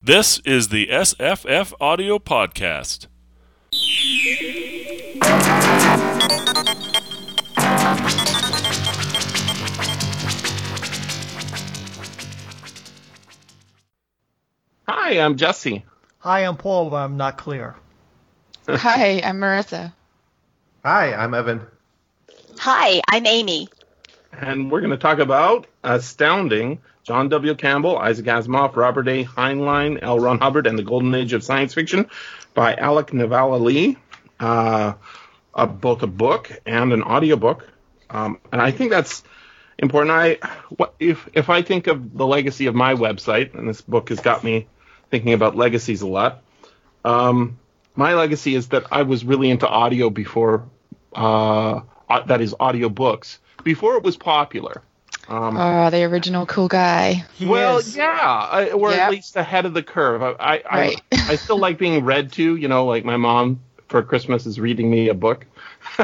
This is the SFFaudio Podcast. Hi, I'm Jesse. Hi, I'm Paul, but I'm not clear. Hi, I'm Marissa. Hi, I'm Evan. Hi, I'm Amy. And we're going to talk about Astounding, John W. Campbell, Isaac Asimov, Robert A. Heinlein, L. Ron Hubbard, and the Golden Age of Science Fiction by Alec Nevala-Lee. Uh, uh, both a book and an audiobook. Um, and I think that's important. I what, if if I think of the legacy of my website, and this book has got me thinking about legacies a lot. Um, my legacy is that I was really into audio before, uh, that is audio books before it was popular. Um, Oh, the original cool guy. Well, is. yeah, I, or at least ahead of the curve. I, I, Right. I, I still like being read to. You know, like my mom for Christmas is reading me a book.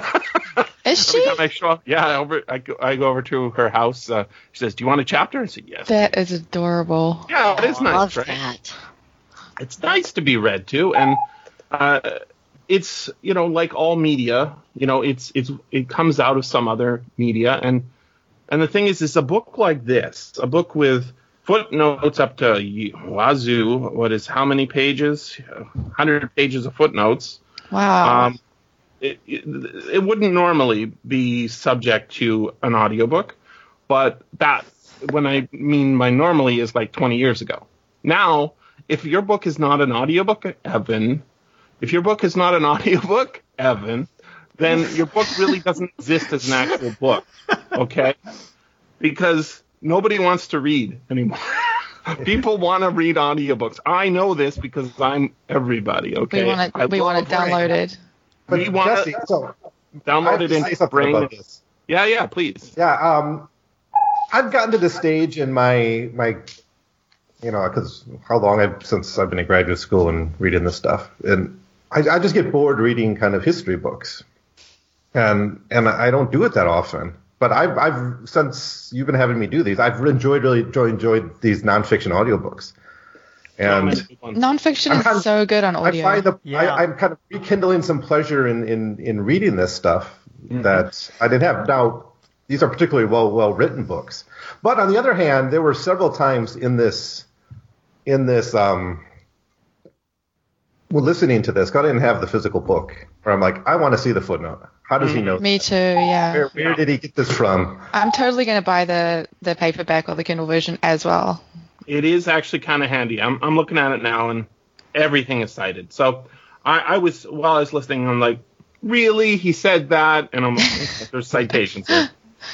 Is Every she? time I show up, yeah, over I go, I go over to her house. Uh, she says, "Do you want a chapter?" I said, "Yes." That is adorable. yeah, it is nice, I Love right? that. it's nice to be read to and uh, it's you know like all media you know it's it's it comes out of some other media and and the thing is it's a book like this a book with footnotes up to wazoo what is how many pages 100 pages of footnotes Wow. um, it, it, it wouldn't normally be subject to an audiobook, but that, when I mean by normally, is like 20 years ago. Now, if your book is not an audiobook, Evan, if your book is not an audiobook, Evan, then your book really doesn't exist as an actual book, okay? Because nobody wants to read anymore. People want to read audiobooks. I know this because I'm everybody, okay? we want I it. We want it downloaded. But We wanna- Jesse, so Download it to say into brain. about this. Yeah, yeah, please. Yeah, um, I've gotten to the stage in my my, you know, because how long I've since I've been in graduate school and reading this stuff, and I, I just get bored reading kind of history books, and and I don't do it that often. But I've I've since you've been having me do these, I've enjoyed really enjoyed, enjoyed these nonfiction audiobooks, and. Nonfiction I'm is kind of- so good on I audio. find the Yeah. I, I'm kind of rekindling some pleasure in, in, in reading this stuff that I didn't have. Now, these are particularly well well written books, but on the other hand, there were several times in this in this um, well, listening to this, I didn't have the physical book, where I'm like, I want to see the footnote. How does he mm, know? Me too. Yeah. Where, where did he get this from? I'm totally going to buy the the paperback or the Kindle version as well. It is actually kind of handy. I'm, I'm looking at it now, and everything is cited. So I, I was while I was listening, I'm like, really? He said that, and I'm like, there's citations here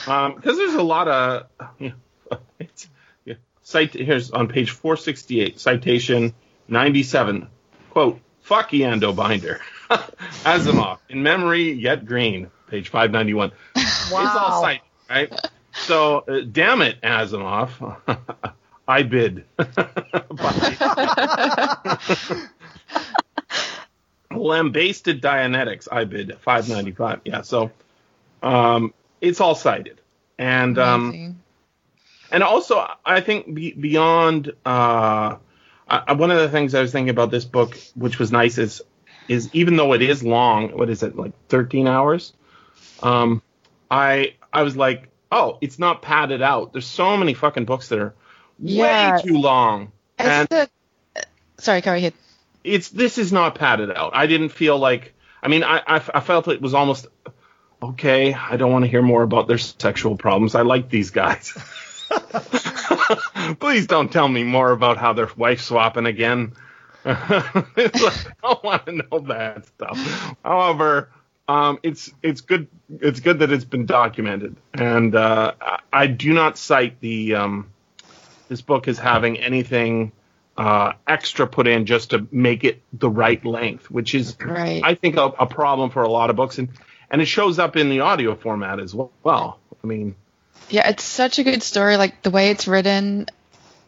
um, because there's a lot of you know, it's, yeah, cite here's on page 468 citation 97 quote fuck Eando Binder. Asimov in memory yet green. Page 591 Wow. it's all cited right? So uh, damn it Asimov. ibid. Lambasted Dianetics ibid 595 yeah so um it's all cited. And um and also I think be, beyond uh, I, one of the things I was thinking about this book, which was nice, is is even though it is long, what is it like thirteen hours? Um, I I was like, oh, it's not padded out. There's so many fucking books that are Yeah. way too long, It's and the. Sorry, go ahead. it's this is not padded out. I didn't feel like. I mean, I I, I felt it was almost okay. I don't want to hear more about their sexual problems. I like these guys. Please don't tell me more about how they're wife swapping again. Like, I don't want to know that stuff. However, um, it's it's good it's good that it's been documented, and uh, I, I do not cite the um, this book as having anything uh, extra put in just to make it the right length, which is Right. I think a, a problem for a lot of books, and and it shows up in the audio format as well. I mean, Yeah, it's such a good story. Like the way it's written,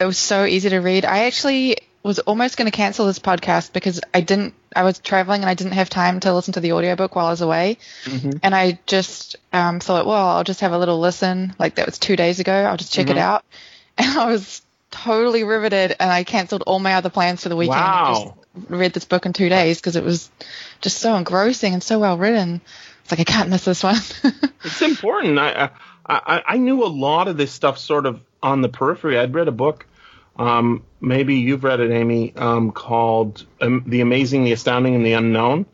it was so easy to read. I actually was almost going to cancel this podcast because I didn't. I was traveling and I didn't have time to listen to the audiobook while I was away. And I just um, thought, well, I'll just have a little listen. Like that was two days ago. I'll just check it out. And I was totally riveted, and I cancelled all my other plans for the weekend. Wow. And just read this book in two days because it was just so engrossing and so well written. It's like I can't miss this one. It's important. I, I I knew a lot of this stuff sort of on the periphery. I'd read a book, um, maybe you've read it, Amy, um, called um, "The Amazing, the Astounding, and the Unknown"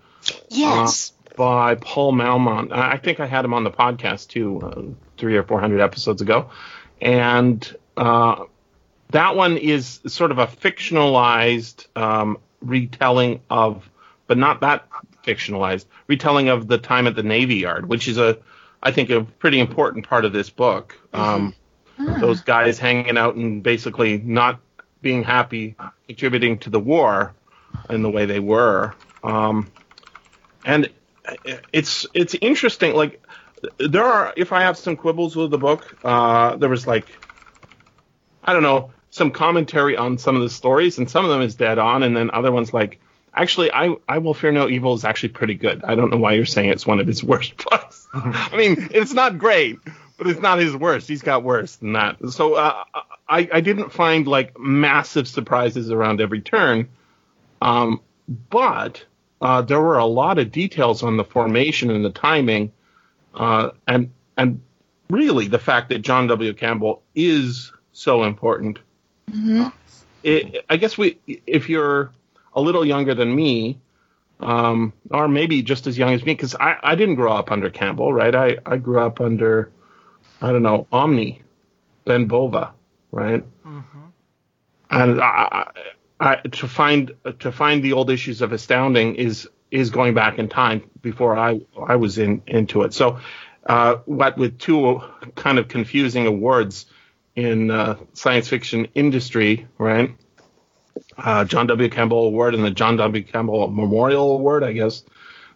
Yes. by Paul Malmont. I I think I had him on the podcast too, uh, three or four hundred episodes ago, and uh, that one is sort of a fictionalized um, retelling of, but not that fictionalized retelling of the time at the Navy Yard, which is a, I think, a pretty important part of this book. Um, Those guys hanging out and basically not being happy, contributing to the war in the way they were. Um, and it's it's interesting. Like there are, if I have some quibbles with the book, uh, there was like, I don't know, some commentary on some of the stories, and some of them is dead on, and then other ones like, actually, I I will fear no evil is actually pretty good. I don't know why you're saying it's one of his worst books. I mean, it's not great, but it's not his worst. He's got worse than that. So uh, I I didn't find like massive surprises around every turn, um, but uh, there were a lot of details on the formation and the timing, uh, and and really the fact that John W. Campbell is so important. It, I guess we, if you're a little younger than me, um, or maybe just as young as me, because I, I didn't grow up under Campbell, right? I, I grew up under, I don't know, Omni, Ben Bova, right? And I, I, I, to find to find the old issues of Astounding is is going back in time before I I was in into it. So, uh, what with two kind of confusing awards in uh, science fiction industry, right? Uh, John W. Campbell Award and the John W. Campbell Memorial Award, I guess.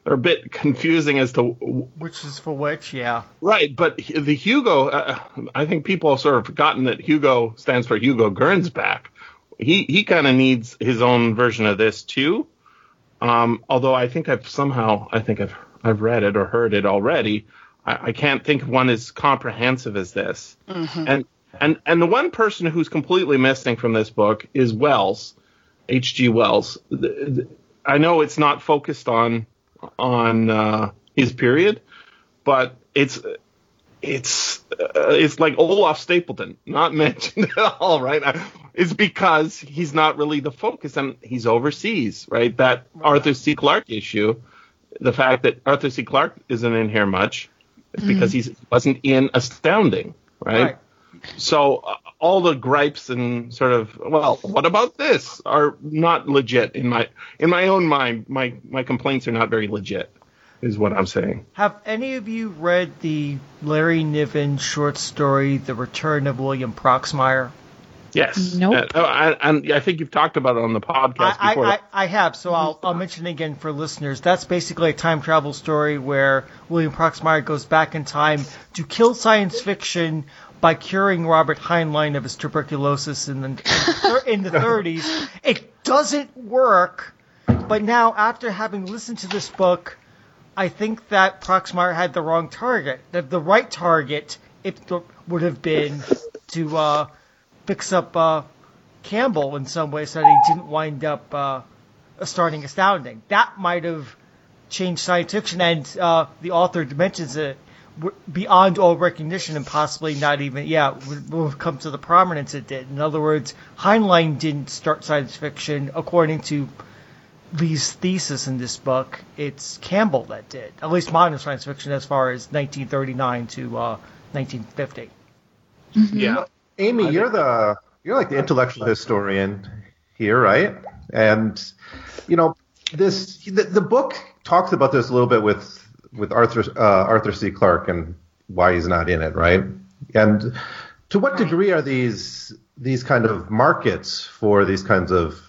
They're a bit confusing as to Which is for which, yeah. Right, but the Hugo, uh, I think people have sort of forgotten that Hugo stands for Hugo Gernsback. He he kind of needs his own version of this too. Um, although I think I've somehow I think I've I've read it or heard it already. I, I can't think of one as comprehensive as this. And and and the one person who's completely missing from this book is Wells, H.G. Wells. I know it's not focused on on uh, his period, but it's it's uh, it's like Olaf Stapledon, not mentioned at all, right? It's because he's not really the focus, and he's overseas, right? That Arthur C. Clarke issue, the fact that Arthur C. Clarke isn't in here much, is because he wasn't in Astounding, right? Right. So uh, all the gripes and sort of well, what about this are not legit in my in my own mind. My my complaints are not very legit, is what I'm saying. Have any of you read the Larry Niven short story, The Return of William Proxmire? Yes. Nope. Uh, and, and I think you've talked about it on the podcast I, before. I, I, I have, so I'll, I'll mention it again for listeners. That's basically a time travel story where William Proxmire goes back in time to kill science fiction by curing Robert Heinlein of his tuberculosis in the in the 30s. It doesn't work, but now after having listened to this book, I think that Proxmire had the wrong target. That the right target it would have been to uh, fix up uh, Campbell in some way so that he didn't wind up uh, starting Astounding. That might have changed science fiction, and uh, the author mentions it beyond all recognition and possibly not even, yeah, would, would have come to the prominence it did. In other words, Heinlein didn't start science fiction according to Lee's thesis in this book. It's Campbell that did, at least modern science fiction as far as 1939 to uh, 1950. yeah. Amy, you're the you're like the intellectual historian here, right? And you know this the, the book talks about this a little bit with with Arthur uh, Arthur C. Clarke and why he's not in it, right? And to what degree are these these kind of markets for these kinds of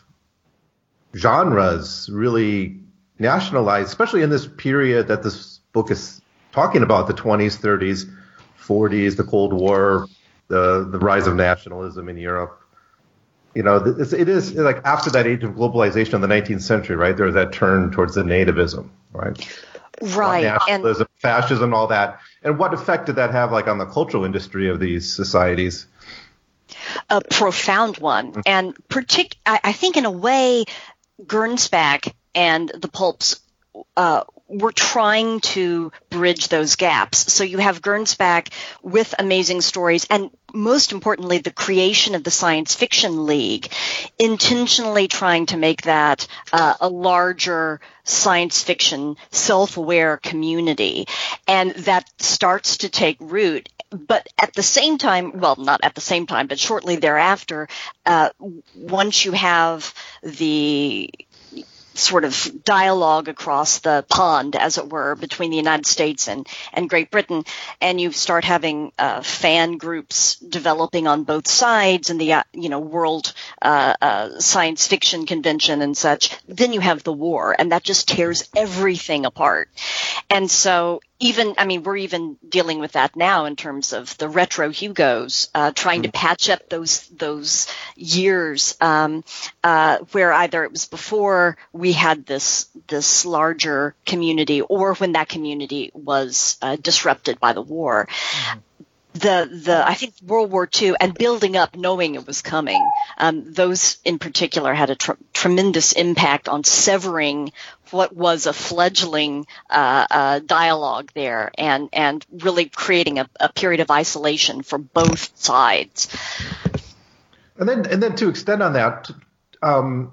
genres really nationalized, especially in this period that this book is talking about the 20s, 30s, 40s, the Cold War, the the rise of nationalism in Europe. You know, it's, it is like after that age of globalization in the 19th century, right? There was that turn towards the nativism, right? Right. And Nationalism, fascism, all that. And what effect did that have, like, on the cultural industry of these societies? a profound one, and partic- I, I think in a way, Gernsback and the pulps uh, were trying to bridge those gaps. So you have Gernsback with amazing stories, and most importantly, the creation of the Science Fiction League, intentionally trying to make that uh, a larger science fiction self-aware community, and that starts to take root but at the same time, well, not at the same time, but shortly thereafter, uh, once you have the sort of dialogue across the pond, as it were, between the United States and, and Great Britain, and you start having uh, fan groups developing on both sides, and the uh, you know World uh, uh, Science Fiction Convention and such. Then you have the war, and that just tears everything apart. And so even I mean we're even dealing with that now in terms of the retro Hugos, uh, trying to mm-hmm. patch up those those years um, uh, where either it was before we had this this larger community or when that community was uh, disrupted by the war. The the I think World War II and building up, knowing it was coming. Um, those in particular had a tr- tremendous impact on severing what was a fledgling uh, uh, dialogue there, and and really creating a, a, period of isolation for both sides. And then and then to extend on that. Um,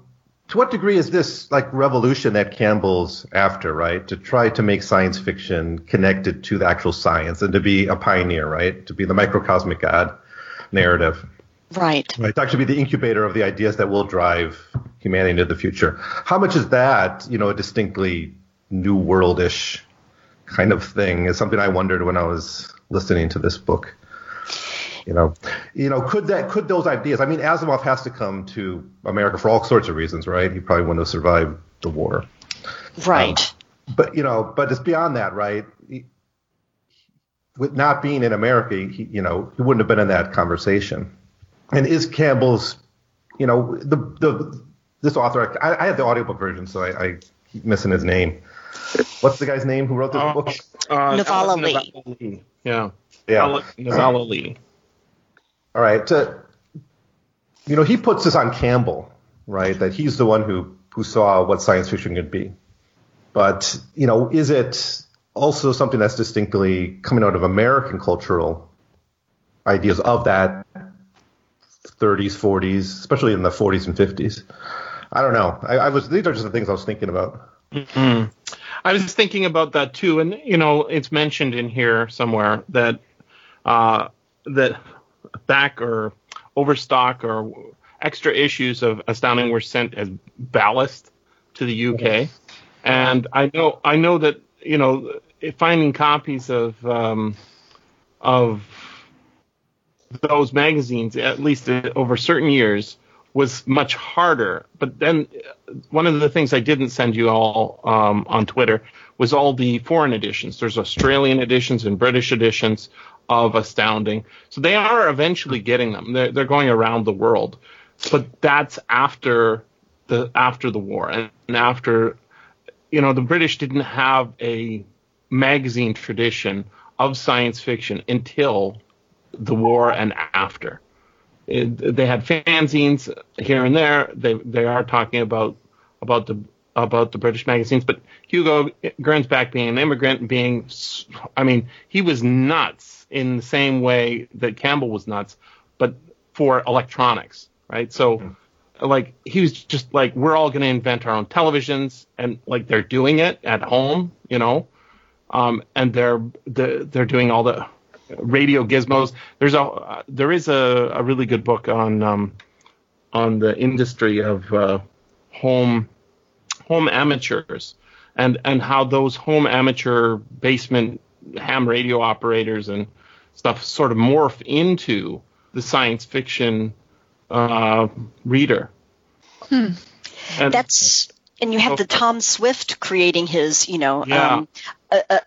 to what degree is this like revolution that Campbell's after, right? To try to make science fiction connected to the actual science and to be a pioneer, right? To be the microcosmic God narrative. Right. Right. To actually be the incubator of the ideas that will drive humanity into the future. How much is that, you know, a distinctly new worldish kind of thing is something I wondered when I was listening to this book. You know, you know, could that could those ideas? I mean, Asimov has to come to America for all sorts of reasons, right? He probably wouldn't have survived the war, right? Um, but you know, but it's beyond that, right? He, with not being in America, he, you know, he wouldn't have been in that conversation. And is Campbell's, you know, the the this author? I, I have the audiobook version, so I, I keep missing his name. What's the guy's name who wrote this uh, book? Uh, Navala Lee. Lee. Yeah. Yeah. Nevala-Lee. All right. Uh, you know, he puts this on Campbell, right? That he's the one who who saw what science fiction could be. But you know, is it also something that's distinctly coming out of American cultural ideas of that 30s, 40s, especially in the 40s and 50s? I don't know. I, I was these are just the things I was thinking about. Mm-hmm. I was thinking about that too, and you know, it's mentioned in here somewhere that uh, that back or overstock or extra issues of Astounding were sent as ballast to the UK, and I know I know that you know finding copies of um, of those magazines at least over certain years was much harder. But then one of the things I didn't send you all um, on Twitter was all the foreign editions. There's Australian editions and British editions of Astounding. So they are eventually getting them. They're, they're going around the world, but that's after the after the war and, and after you know the British didn't have a magazine tradition of science fiction until the war and after. It, they had fanzines here and there. They they are talking about about the about the British magazines, but Hugo Gernsback being an immigrant, being, I mean, he was nuts in the same way that Campbell was nuts, but for electronics, right? So, mm-hmm. like, he was just like, we're all going to invent our own televisions, and like they're doing it at home, you know, um, and they're they're doing all the radio gizmos. There's a there is a, a really good book on um, on the industry of uh, home home amateurs and and how those home amateur basement ham radio operators and stuff sort of morph into the science fiction uh, reader. Hmm. And, That's and you have the Tom Swift creating his, you know, yeah. um, a, a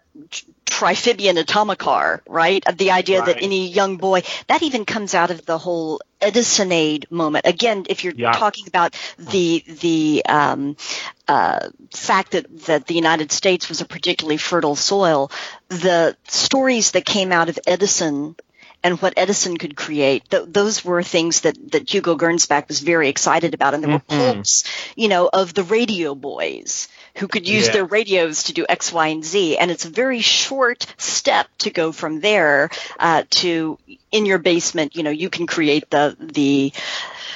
triphibian atomicar, right? The idea right. that any young boy that even comes out of the whole Edisonade moment. Again, if you're yeah. talking about the the um, uh, fact that that the United States was a particularly fertile soil, the stories that came out of Edison and what Edison could create. Th- those were things that, that Hugo Gernsback was very excited about. And there Mhm. were pulps, you know, of the radio boys who could use Yeah. their radios to do X, Y, and Z. And it's a very short step to go from there uh, to in your basement, you know, you can create the the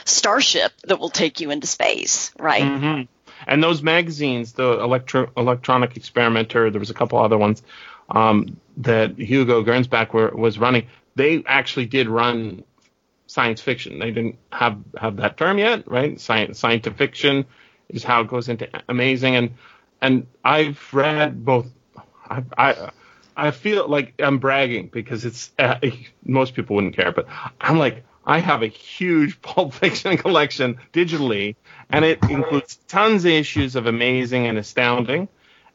starship that will take you into space, right? hmm And those magazines, the electro- electronic experimenter, there was a couple other ones um, that Hugo Gernsback were, was running. They actually did run science fiction. They didn't have have that term yet, right? Science science fiction is how it goes into amazing. And and I've read both. I I, I feel like I'm bragging because it's uh, most people wouldn't care, but I'm like I have a huge Pulp Fiction collection digitally, and it includes tons of issues of Amazing and Astounding.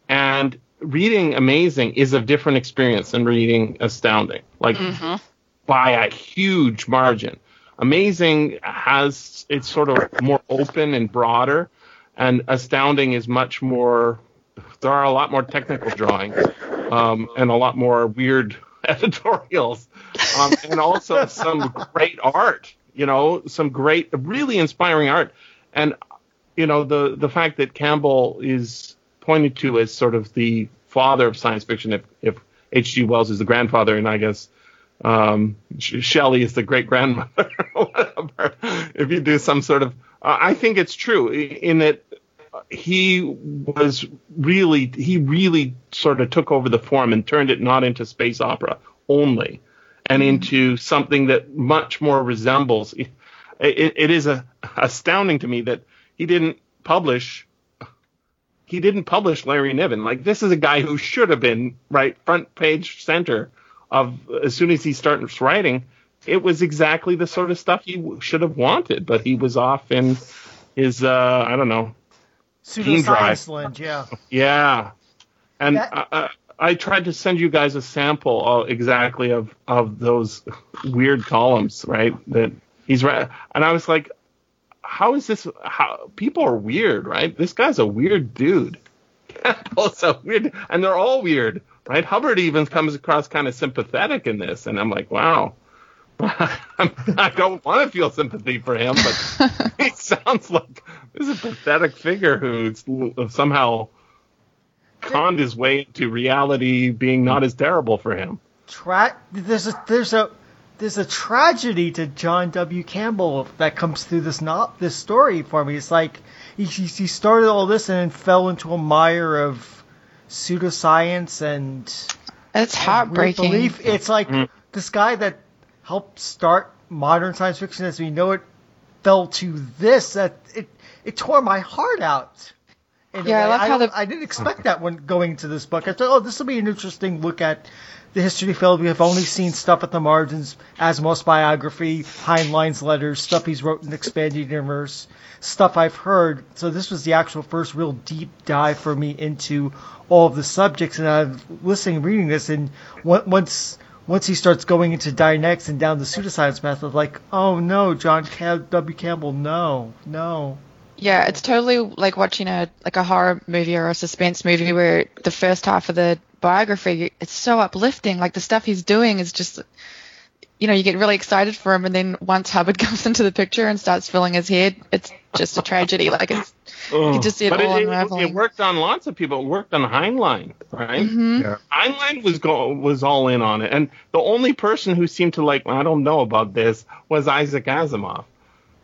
And reading Amazing is a different experience than reading Astounding, like by a huge margin. Amazing has it's sort of more open and broader, and Astounding is much more. There are a lot more technical drawings um, and a lot more weird editorials, um, and also some great art. You know, some great, really inspiring art, and you know the the fact that Campbell is pointed to as sort of the father of science fiction, if if H.G. Wells is the grandfather, and I guess um, Shelley is the great grandmother, whatever. If you do some sort of, I think it's true in that he was really, he really sort of took over the form and turned it not into space opera only, and mm-hmm. into something that much more resembles. It, it is a, astounding to me that he didn't publish he didn't publish Larry Niven. Like this is a guy who should have been right front page center of as soon as he starts writing. It was exactly the sort of stuff he w- should have wanted, but he was off in his uh, I don't know. Pseudoscience land, yeah. Yeah, and That- I, I, I tried to send you guys a sample of exactly of of those weird columns, right? That he's right, and I was like, how is this? How people are weird, right? This guy's a weird dude. Campbell's a weird, and they're all weird, right? Hubbard even comes across kind of sympathetic in this, and I'm like, wow. I don't want to feel sympathy for him, but he sounds like this is a pathetic figure who's somehow conned his way into reality being not as terrible for him. Tra- there's a there's a there's a tragedy to John W. Campbell that comes through this not this story for me. It's like he he started all this and then fell into a mire of pseudoscience and It's heartbreaking. belief. It's like mm. this guy that helped start modern science fiction as we know it fell to this that it it tore my heart out. in Yeah, I love how the- I didn't expect that when going into this book. I thought, oh, this will be an interesting look at the history of film. We've only seen stuff at the margins, Asimov's biography, Heinlein's letters, stuff he's wrote in Expanded Universe, stuff I've heard. So this was the actual first real deep dive for me into all of the subjects. And I'm listening, reading this, and once once he starts going into Dianetics and down the pseudoscience I'm like, oh no, John Cam- W. Campbell, no, no. Yeah, it's totally like watching a like a horror movie or a suspense movie where the first half of the biography it's so uplifting. Like the stuff he's doing is just you know, you get really excited for him and then once Hubbard comes into the picture and starts filling his head, it's just a tragedy. Like it's you just see it but all it, it, unraveling. it worked on lots of people. It worked on Heinlein, right? Mhm. Yeah. Heinlein was go, was all in on it, and the only person who seemed to like, I don't know about this, was Isaac Asimov,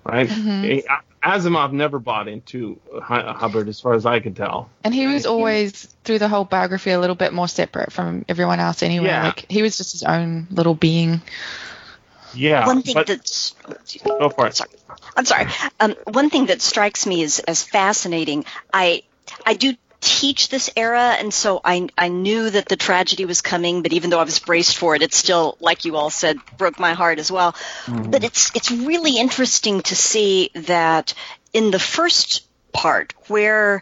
right? Mm-hmm. Asimov never bought into Hubbard, as far as I can tell. And he was always through the whole biography a little bit more separate from everyone else anyway. Yeah. Like he was just his own little being. Yeah, One thing but that's go for it. sorry. I'm sorry. Um, one thing that strikes me as, as fascinating, I I do teach this era, and so I I knew that the tragedy was coming, but even though I was braced for it, it still, like you all said, broke my heart as well. But it's it's really interesting to see that in the first part where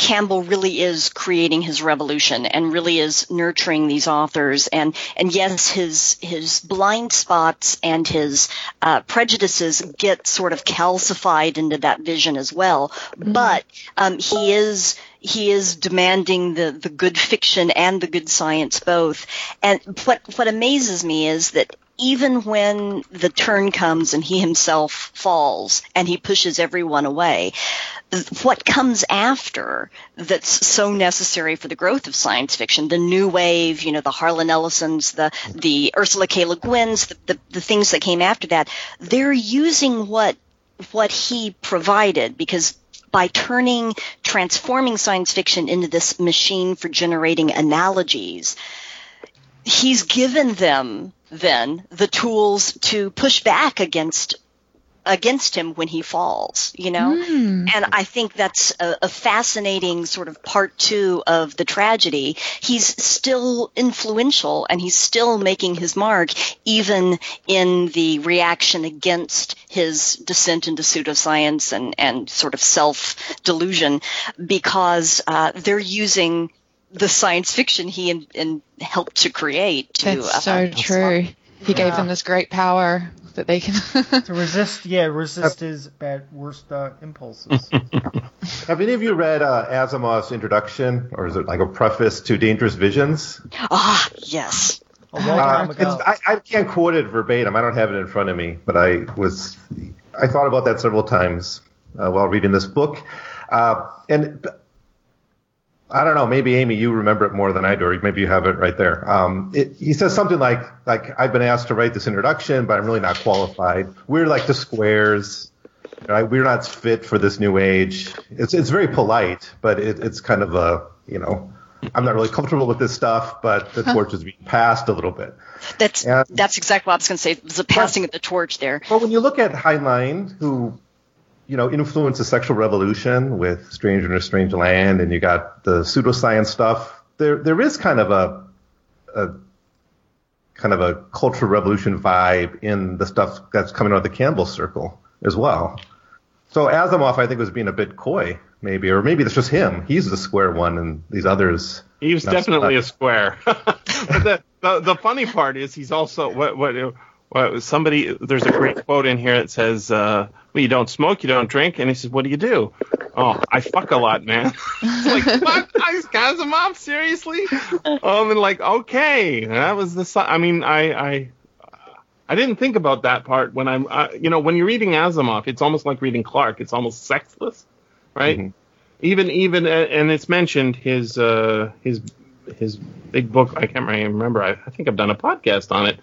Campbell really is creating his revolution and really is nurturing these authors and and yes his his blind spots and his uh, prejudices get sort of calcified into that vision as well. But um, he is he is demanding the the good fiction and the good science both and what what amazes me is that even when the turn comes and he himself falls and he pushes everyone away, what comes after that's so necessary for the growth of science fiction, the new wave, you know, the Harlan Ellisons, the, the Ursula K. Le Guins, the, the, the things that came after that, they're using what, what he provided because by turning, transforming science fiction into this machine for generating analogies, he's given them then the tools to push back against against him when he falls, you know? Mm. And I think that's a, a, fascinating sort of part two of the tragedy. He's still influential and he's still making his mark, even in the reaction against his descent into pseudoscience and, and sort of self delusion, because uh, they're using the science fiction he in, in helped to create. To, That's uh, so true. He gave them this great power that they can to resist. Yeah, resist his bad worst uh, impulses. Have any of you read uh, Asimov's introduction, or is it like a preface to Dangerous Visions? Ah, yes. A long time ago. I, I can't quote it verbatim. I don't have it in front of me, but I was I thought about that several times uh, while reading this book, uh, and I don't know. Maybe Amy, you remember it more than I do, or maybe you have it right there. Um, it, he says something like, "Like I've been asked to write this introduction, but I'm really not qualified. We're like the squares. Right? We're not fit for this new age. It's it's very polite, but it, it's kind of a you know, I'm not really comfortable with this stuff, but the torch is being passed a little bit. That's and, that's exactly what I was going to say. The passing of the torch there. But when you look at Heinlein, who you know, influenced the sexual revolution with Stranger in a Strange Land, and you got the pseudoscience stuff. There, there is kind of a, a kind of a cultural revolution vibe in the stuff that's coming out of the Campbell circle as well. So Asimov, I think, was being a bit coy, maybe, or maybe it's just him. He's the square one, and these others. He was definitely a square. but the, the, the funny part is he's also what what well, somebody, there's a great quote in here that says, uh, well, you don't smoke, you don't drink. And he says, what do you do? Oh, I fuck a lot, man. it's like, what? I guys, mom, seriously? Um, and like, okay. That was the, I mean, I, I, I didn't think about that part when I'm, uh, you know, when you're reading Asimov, it's almost like reading Clarke. It's almost sexless, right? Mm-hmm. Even, even, uh, and it's mentioned his, uh, his, his big book. I can't remember. I, I think I've done a podcast on it.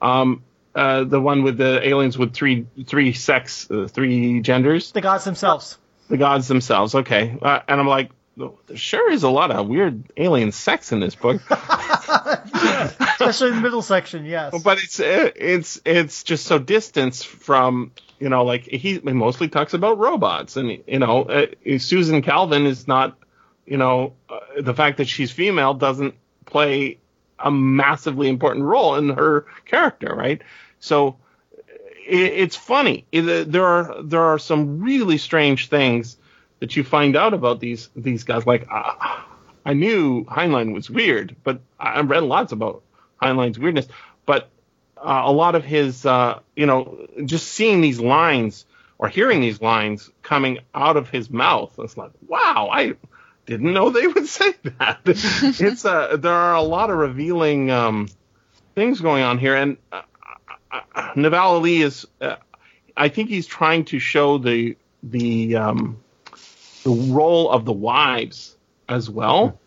Um, uh, the one with the aliens with three three sex uh, three genders. The gods themselves. The gods themselves. Okay, uh, and I'm like, there sure is a lot of weird alien sex in this book. Especially in the middle section, yes. But it's uh, it's it's just so distant from you know like he, he mostly talks about robots and you know uh, Susan Calvin is not you know uh, the fact that she's female doesn't play a massively important role in her character, right? So it, it's funny. It, there are there are some really strange things that you find out about these these guys. Like uh, I knew Heinlein was weird, but I read lots about Heinlein's weirdness. But uh, a lot of his, uh, you know, just seeing these lines or hearing these lines coming out of his mouth, it's like, wow, I didn't know they would say that. it's uh, there are a lot of revealing um, things going on here, and uh, uh, Nevala-Lee is. Uh, I think he's trying to show the the um, the role of the wives as well.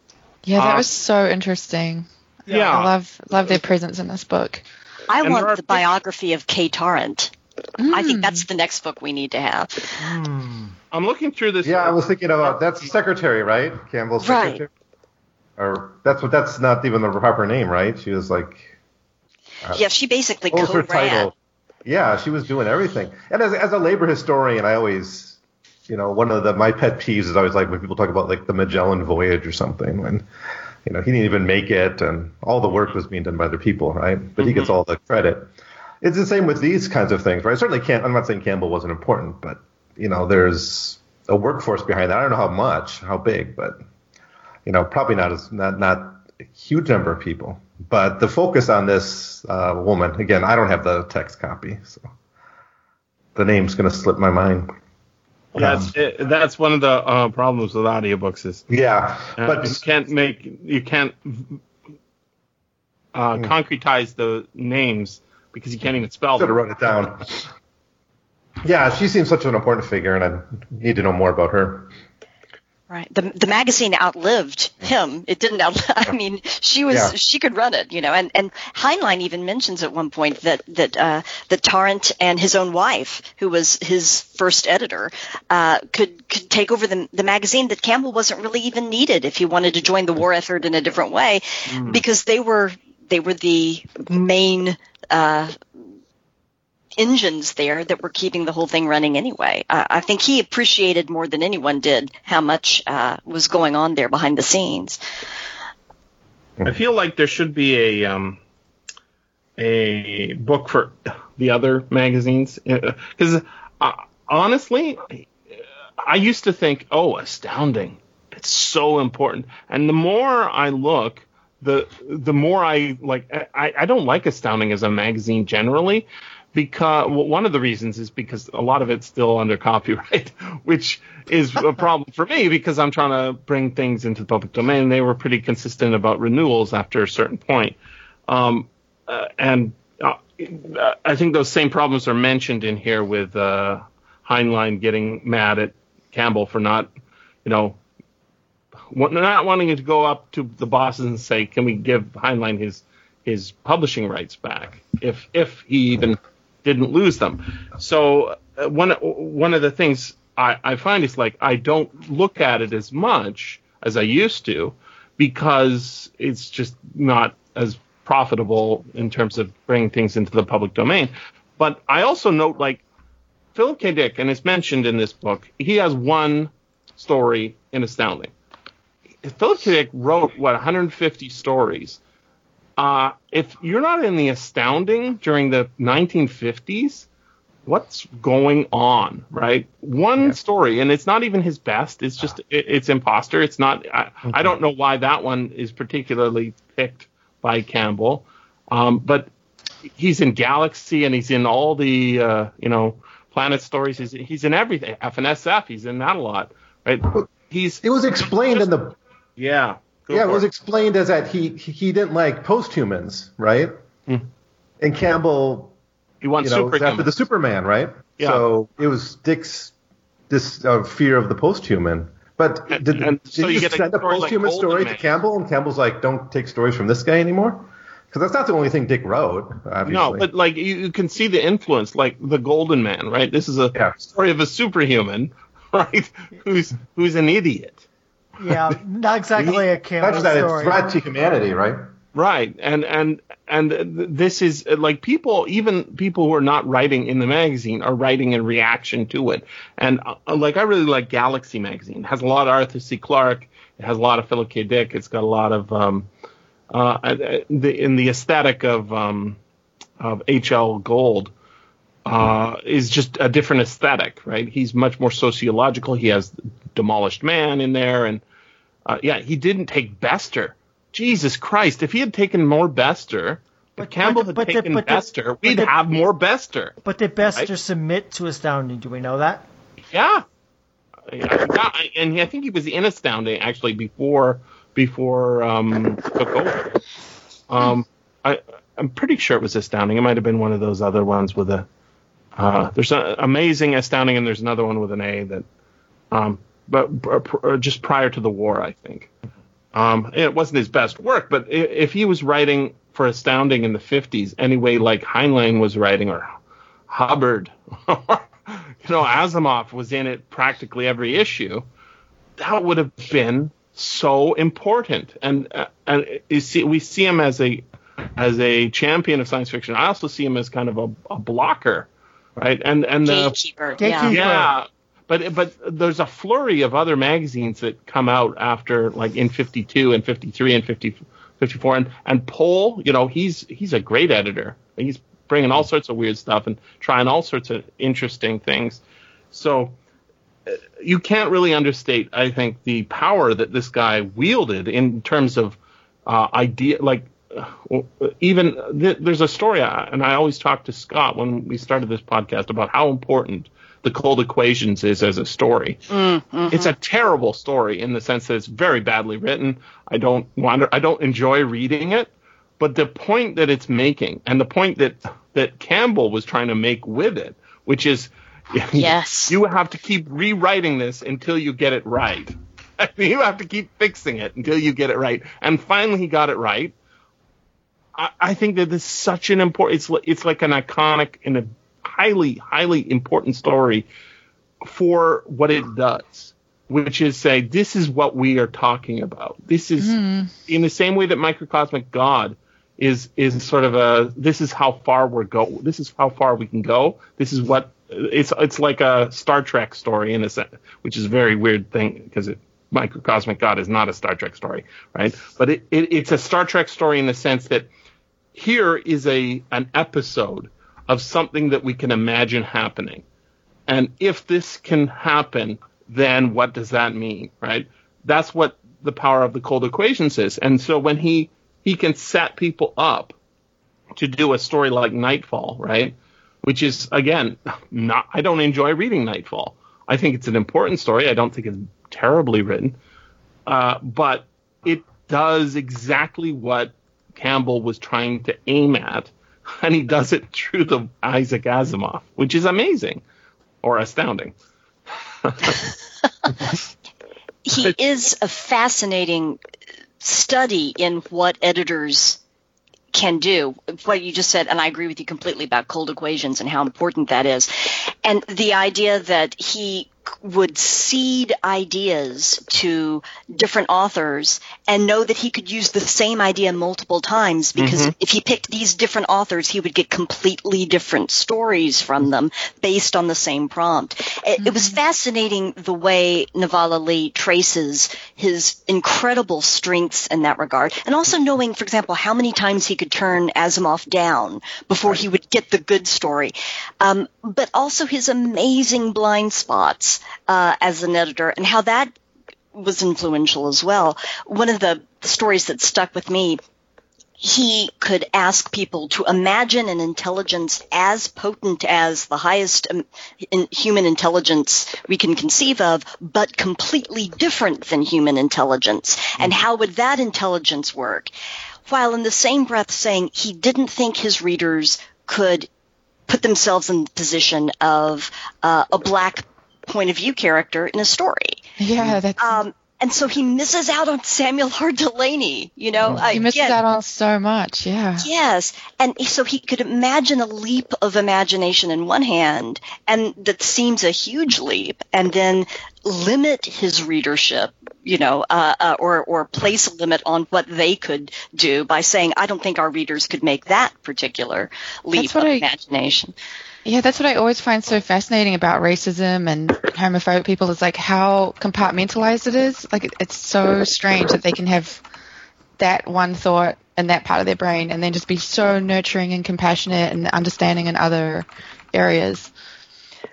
Yeah, that uh, was so interesting. Yeah, I love love their presence in this book. I and want the biography of Kay Tarrant. Mm. I think that's the next book we need to have. Mm. I'm looking through this. Yeah, I was thinking about that's secretary, right? Campbell's secretary. Right. Or that's what that's not even the proper name, right? She was like. Uh, yeah, she basically co-ran. Yeah, she was doing everything. And as as a labor historian, I always, you know, one of the my pet peeves is always like when people talk about like the Magellan voyage or something when. You know, he didn't even make it, and all the work was being done by other people, right? But mm-hmm. he gets all the credit. It's the same with these kinds of things, right? Certainly, can't. I'm not saying Campbell wasn't important, but you know, there's a workforce behind that. I don't know how much, how big, but you know, probably not as not not a huge number of people. But the focus on this uh, woman, again, I don't have the text copy, so the name's going to slip my mind. That's um, it, that's one of the uh, problems with audiobooks is yeah, uh, but you can't make you can't uh, mm. concretize the names because he can't even spell Should have wrote it down. Yeah, she seems such an important figure, and I need to know more about her. Right. The the magazine outlived him. It didn't outlive. I mean, she was Yeah. she could run it, you know. And and Heinlein even mentions at one point that that uh, that Tarrant and his own wife, who was his first editor, uh, could could take over the the magazine. That Campbell wasn't really even needed if he wanted to join the war effort in a different way, because they were they were the main. Uh, engines there that were keeping the whole thing running anyway. Uh, I think he appreciated more than anyone did how much uh, was going on there behind the scenes. I feel like there should be a um, a book for the other magazines because uh, honestly, I used to think, oh, astounding, it's so important, and the more I look, the the more I like. I, I don't like astounding as a magazine generally because well, one of the reasons is because a lot of it's still under copyright, which is a problem for me because I'm trying to bring things into the public domain. They were pretty consistent about renewals after a certain point, um, uh, and uh, I think those same problems are mentioned in here with uh, Heinlein getting mad at Campbell for not, you know, not wanting to go up to the bosses and say, "Can we give Heinlein his his publishing rights back?" If if he even didn't lose them. So uh, one one of the things I, I find is like I don't look at it as much as I used to because it's just not as profitable in terms of bringing things into the public domain. But I also note like Philip K. Dick, and it's mentioned in this book, he has one story in Astounding. Philip K. Dick wrote what 150 stories. Uh, if you're not in the Astounding during the 1950s, what's going on, right? One story, and it's not even his best. It's just it, it's imposter. It's not. I, I don't know why that one is particularly picked by Campbell, um, but he's in Galaxy and he's in all the uh, you know Planet stories. He's he's in everything. FNSF. He's in that a lot, right? He's It was explained in the yeah. Go yeah, it for was explained as that he he didn't like posthumans, right? Hmm. And Campbell, he wants you know, was super after the Superman, right? Yeah. So it was Dick's this uh, fear of the posthuman. But did, and did so you you just get a send a story like posthuman Golden story Man. to Campbell, and Campbell's like, "Don't take stories from this guy anymore," because that's not the only thing Dick wrote. Obviously. No, but like you, you can see the influence, like the Golden Man, right? This is a Yeah. story of a superhuman, right? Who's who's an idiot, Yeah, not exactly a Campbell Such that it's story. threat to humanity, right? right? And and and this is uh, like people, even people who are not writing in the magazine, are writing in reaction to it. And uh, like I really like Galaxy magazine. It has a lot of Arthur C. Clarke. It has a lot of Philip K. Dick. It's got a lot of um, uh, uh, the in the aesthetic of um, of H.L. Gold. uh, is just a different aesthetic, right? He's much more sociological. He has Demolished Man in there, and uh, yeah, he didn't take Bester. Jesus Christ! If he had taken more Bester, But- if Campbell but- had but taken but the- Bester, we'd the- have more Bester. But did Bester Right. submit to Astounding? Do we know that? Yeah. Yeah, I- and I think he was in Astounding actually before before um, took over. Um, I I'm pretty sure it was Astounding. It might have been one of those other ones with a. Uh, there's an amazing Astounding, and there's another one with an A that. Um, but pr- pr- just prior to the war, I think. Um, it wasn't his best work, but if he was writing for Astounding in the 50s, anyway, like Heinlein was writing or Hubbard, you know, Asimov was in it practically every issue, that would have been so important. And uh, and you see, we see him as a as a champion of science fiction. I also see him as kind of a, a blocker, right? And and the Gatekeeper. Gatekeeper. Yeah. yeah, but but there's a flurry of other magazines that come out after like in 52 and 53 and 50, 54 and and Pohl, you know, he's he's a great editor. He's bringing all sorts of weird stuff and trying all sorts of interesting things. So uh, you can't really understate, I think, the power that this guy wielded in terms of uh, idea. Like uh, even th- there's a story, and I always talk to Scott when we started this podcast about how important the cold equations is as a story. Mm, mm-hmm. It's a terrible story in the sense that it's very badly written. I don't want. I don't enjoy reading it. but the point that it's making, and the point that that Campbell was trying to make with it, which is, Yes. you have to keep rewriting this until you get it right. you have to keep fixing it until you get it right. And finally, he got it right. I, I think that this is such an important. It's it's like an iconic and a highly highly important story for what it does, which is say this is what we are talking about. This is mm-hmm. in the same way that microcosmic God is is sort of a this is how far we're go. This is how far we can go. This is what it's it's like a Star Trek story in a sense, which is a very weird thing because it microcosmic God is not a Star Trek story, right? But it, it it's a Star Trek story in the sense that here is a an episode of something that we can imagine happening. And if this can happen, then what does that mean, right? That's what the power of the cold equations is. And so when he he can set people up to do a story like Nightfall, right? Which is again, not I don't enjoy reading Nightfall. I think it's an important story. I don't think it's terribly written, uh, but it does exactly what Campbell was trying to aim at, and he does it through the Isaac Asimov, which is amazing or astounding. he is a fascinating study in what editors can do. What you just said, and I agree with you completely about cold equations and how important that is. And the idea that he would seed ideas to different authors and know that he could use the same idea multiple times because if he picked these different authors, he would get completely different stories from them based on the same prompt. It, it was fascinating the way Nevala-Lee traces his incredible strengths in that regard, and also knowing, for example, how many times he could turn Asimov down before he would get the good story, um, but also his amazing blind spots uh, as an editor and how that was influential as well. One of the stories that stuck with me he could ask people to imagine an intelligence as potent as the highest um, in human intelligence we can conceive of, but completely different than human intelligence. And how would that intelligence work? While in the same breath saying he didn't think his readers could put themselves in the position of uh, a black point of view character in a story. Yeah, that's Um, and so he misses out on Samuel Hard Delany, you know. he misses again, out on so much. Yeah. Yes, and so he could imagine a leap of imagination in one hand, and that seems a huge leap, and then limit his readership, you know, uh, uh, or or place a limit on what they could do by saying, "I don't think our readers could make that particular leap That's what of I- imagination." Yeah, that's what I always find so fascinating about racism and homophobic people is like how compartmentalized it is. Like it, it's so strange that they can have that one thought in that part of their brain and then just be so nurturing and compassionate and understanding in other areas.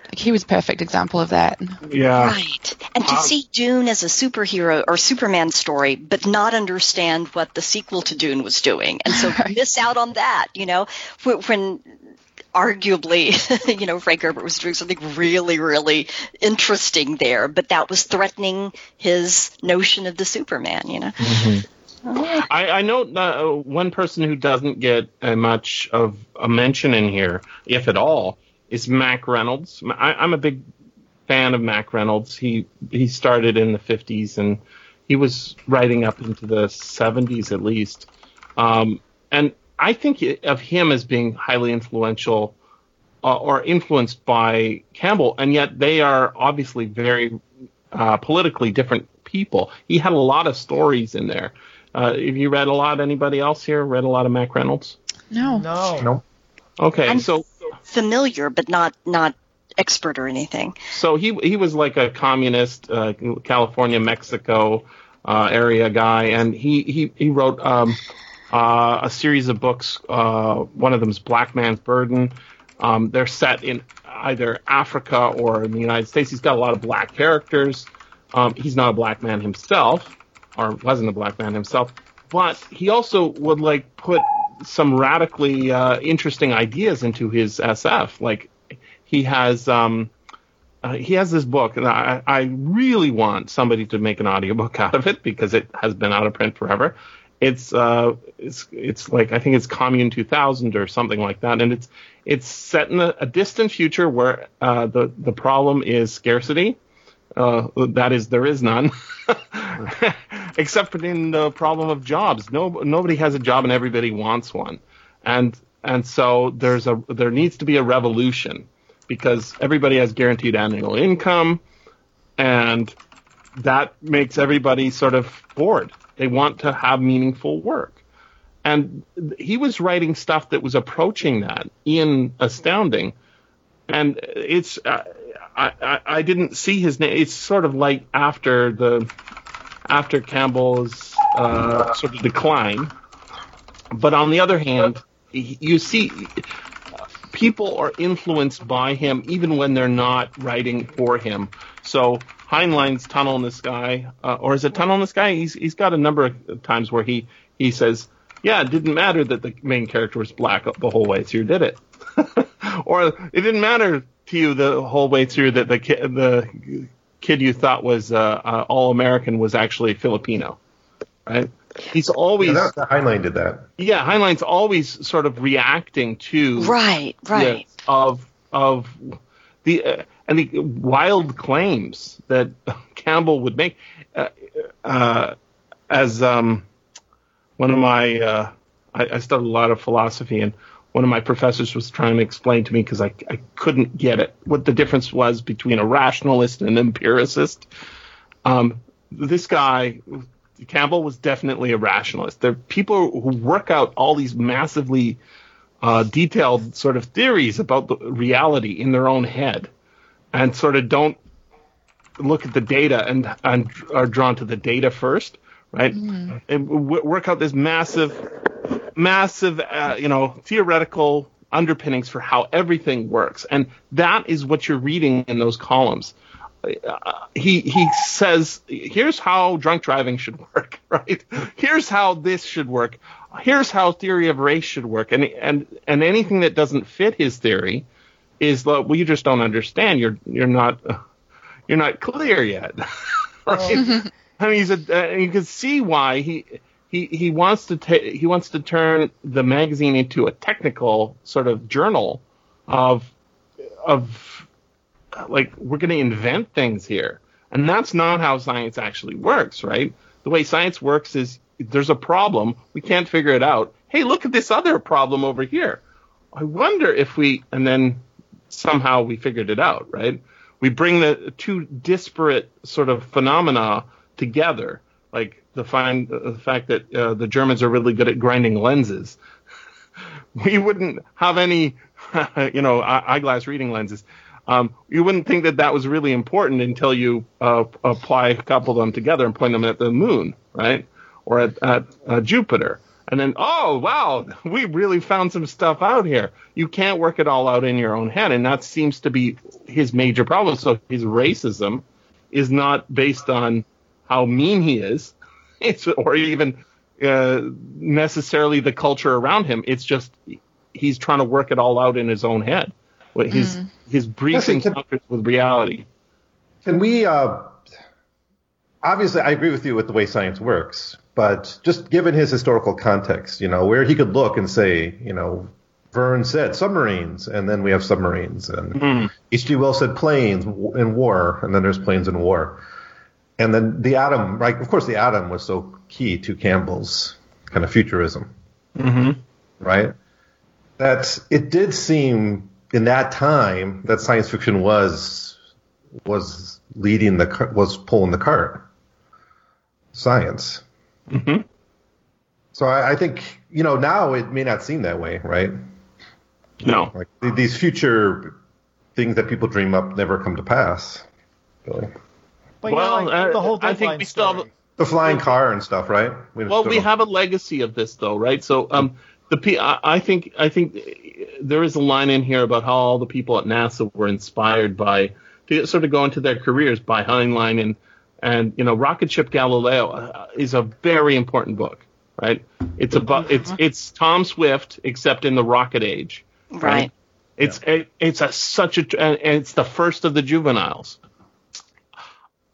Like he was a perfect example of that. Yeah. Right. And to Um, see Dune as a superhero or Superman story, but not understand what the sequel to Dune was doing. And so miss out on that, you know, when arguably, you know, Frank Herbert was doing something really, really interesting there, but that was threatening his notion of the Superman, you know? I, I know uh, one person who doesn't get uh, much of a mention in here, if at all, is Mack Reynolds. I, I'm a big fan of Mack Reynolds. He he started in the 50s and he was writing up into the 70s at least. Um, and I think of him as being highly influential uh, or influenced by Campbell, and yet they are obviously very uh, politically different people. He had a lot of stories in there. Uh, have you read a lot? Anybody else here read a lot of Mack Reynolds? No. No. No. Okay, I'm- so Familiar, but not, not expert or anything. so he he was like a communist, uh, California, Mexico uh, area guy, and he he he wrote um, uh, a series of books. Uh, one of them is Black Man's Burden. Um, they're set in either Africa or in the United States. He's got a lot of black characters. Um, he's not a black man himself, or wasn't a black man himself, but he also would like put some radically uh, interesting ideas into his SF. Like he has um, uh, he has this book, and I, I really want somebody to make an audiobook out of it because it has been out of print forever. It's uh, it's it's like I think it's Commune 2000 or something like that, and it's it's set in a, a distant future where uh, the the problem is scarcity. Uh, that is, there is none, except in the problem of jobs. No, nobody has a job and everybody wants one, and and so there's a there needs to be a revolution because everybody has guaranteed annual income, and that makes everybody sort of bored. They want to have meaningful work. And he was writing stuff that was approaching that in Astounding. And it's, uh, I, I, I didn't see his name. It's sort of like after the, after Campbell's uh, sort of decline. But on the other hand, you see, people are influenced by him even when they're not writing for him. So Heinlein's Tunnel in the Sky, uh, or is it Tunnel in the Sky? He's he's got a number of times where he he says, "Yeah, it didn't matter that the main character was black the whole way through, did it?" or it didn't matter to you the whole way through that the kid the kid you thought was uh, uh, all American was actually Filipino, right? He's always Yeah, that, Heinlein did that. yeah, Heinlein's always sort of reacting to Right, right. Yes, of of the uh, and the wild claims that Campbell would make. Uh, uh, as um, one of my, uh, I, I studied a lot of philosophy, and one of my professors was trying to explain to me because I, I couldn't get it what the difference was between a rationalist and an empiricist. Um, this guy, Campbell, was definitely a rationalist. There are people who work out all these massively uh, detailed sort of theories about the reality in their own head, and sort of don't look at the data and and are drawn to the data first, right? And w- work out this massive, massive, uh, you know, theoretical underpinnings for how everything works, and that is what you're reading in those columns. Uh, he he says, here's how drunk driving should work, right? Here's how this should work. Here's how theory of race should work, and and and anything that doesn't fit his theory is like, well, you just don't understand. You're you're not you're not clear yet. right? I mean, he's a, uh, you can see why he he he wants to ta- he wants to turn the magazine into a technical sort of journal of of like we're going to invent things here, and that's not how science actually works, right? The way science works is there's a problem, we can't figure it out. Hey, look at this other problem over here. I wonder if we, and then somehow we figured it out, right? We bring the two disparate sort of phenomena together, like the find the fact that uh, the Germans are really good at grinding lenses. we wouldn't have any, you know, eyeglass reading lenses. Um, you wouldn't think that that was really important until you uh, apply a couple of them together and point them at the moon, right? Or at, at uh, Jupiter. And then, oh, wow, we really found some stuff out here. You can't work it all out in your own head. And that seems to be his major problem. So his racism is not based on how mean he is, it's, or even uh, necessarily the culture around him. It's just he's trying to work it all out in his own head. What his his brief Listen, encounters with reality. Can we? Uh, obviously, I agree with you with the way science works, but just given his historical context, you know, where he could look and say, you know, Verne said submarines, and then we have submarines, and H.G. Wells said planes in war, and then there's planes in war, and then the atom, right? Of course, the atom was so key to Campbell's kind of futurism, Mm-hmm. right? That it did seem in that time that science fiction was was leading the was pulling the cart. Science. Mhm. So I, I think you know now it may not seem that way, right? No. Like th- these future things that people dream up never come to pass. Really. But Well, yeah, like, uh, the whole I think we still have- The flying car and stuff, right? We Well, we don't- have a legacy of this, though, right? So, um, the P- I, I think I think there is a line in here about how all the people at NASA were inspired by to sort of go into their careers by Heinlein and and you know, Rocket Ship Galileo uh, is a very important book, right? It's about it's it's Tom Swift except in the rocket age, Right. It's it, it's a such a and it's the first of the juveniles.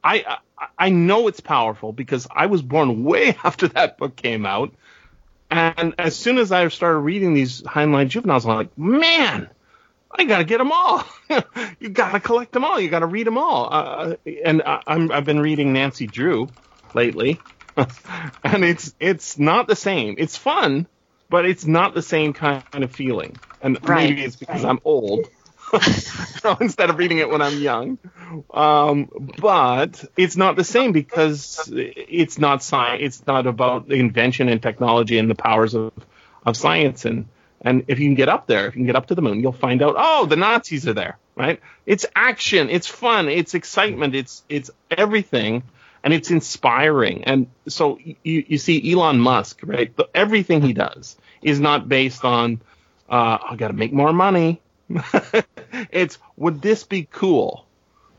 I, I I know it's powerful because I was born way after that book came out, and as soon as I started reading these Heinlein juveniles, I'm like, man, I gotta get them all. you gotta collect them all. You gotta read them all. Uh, and I, I'm I've been reading Nancy Drew lately, and it's it's not the same. It's fun, but it's not the same kind of feeling. And Right. maybe it's because I'm old. instead of reading it when I'm young, um, but it's not the same because it's not science. It's not about the invention and technology and the powers of, of science. And and if you can get up there, if you can get up to the moon, you'll find out. Oh, the Nazis are there, right? It's action. It's fun. It's excitement. It's it's everything and it's inspiring. And so you, you see Elon Musk, right? The, everything he does is not based on, uh, I got to make more money. it's would this be cool?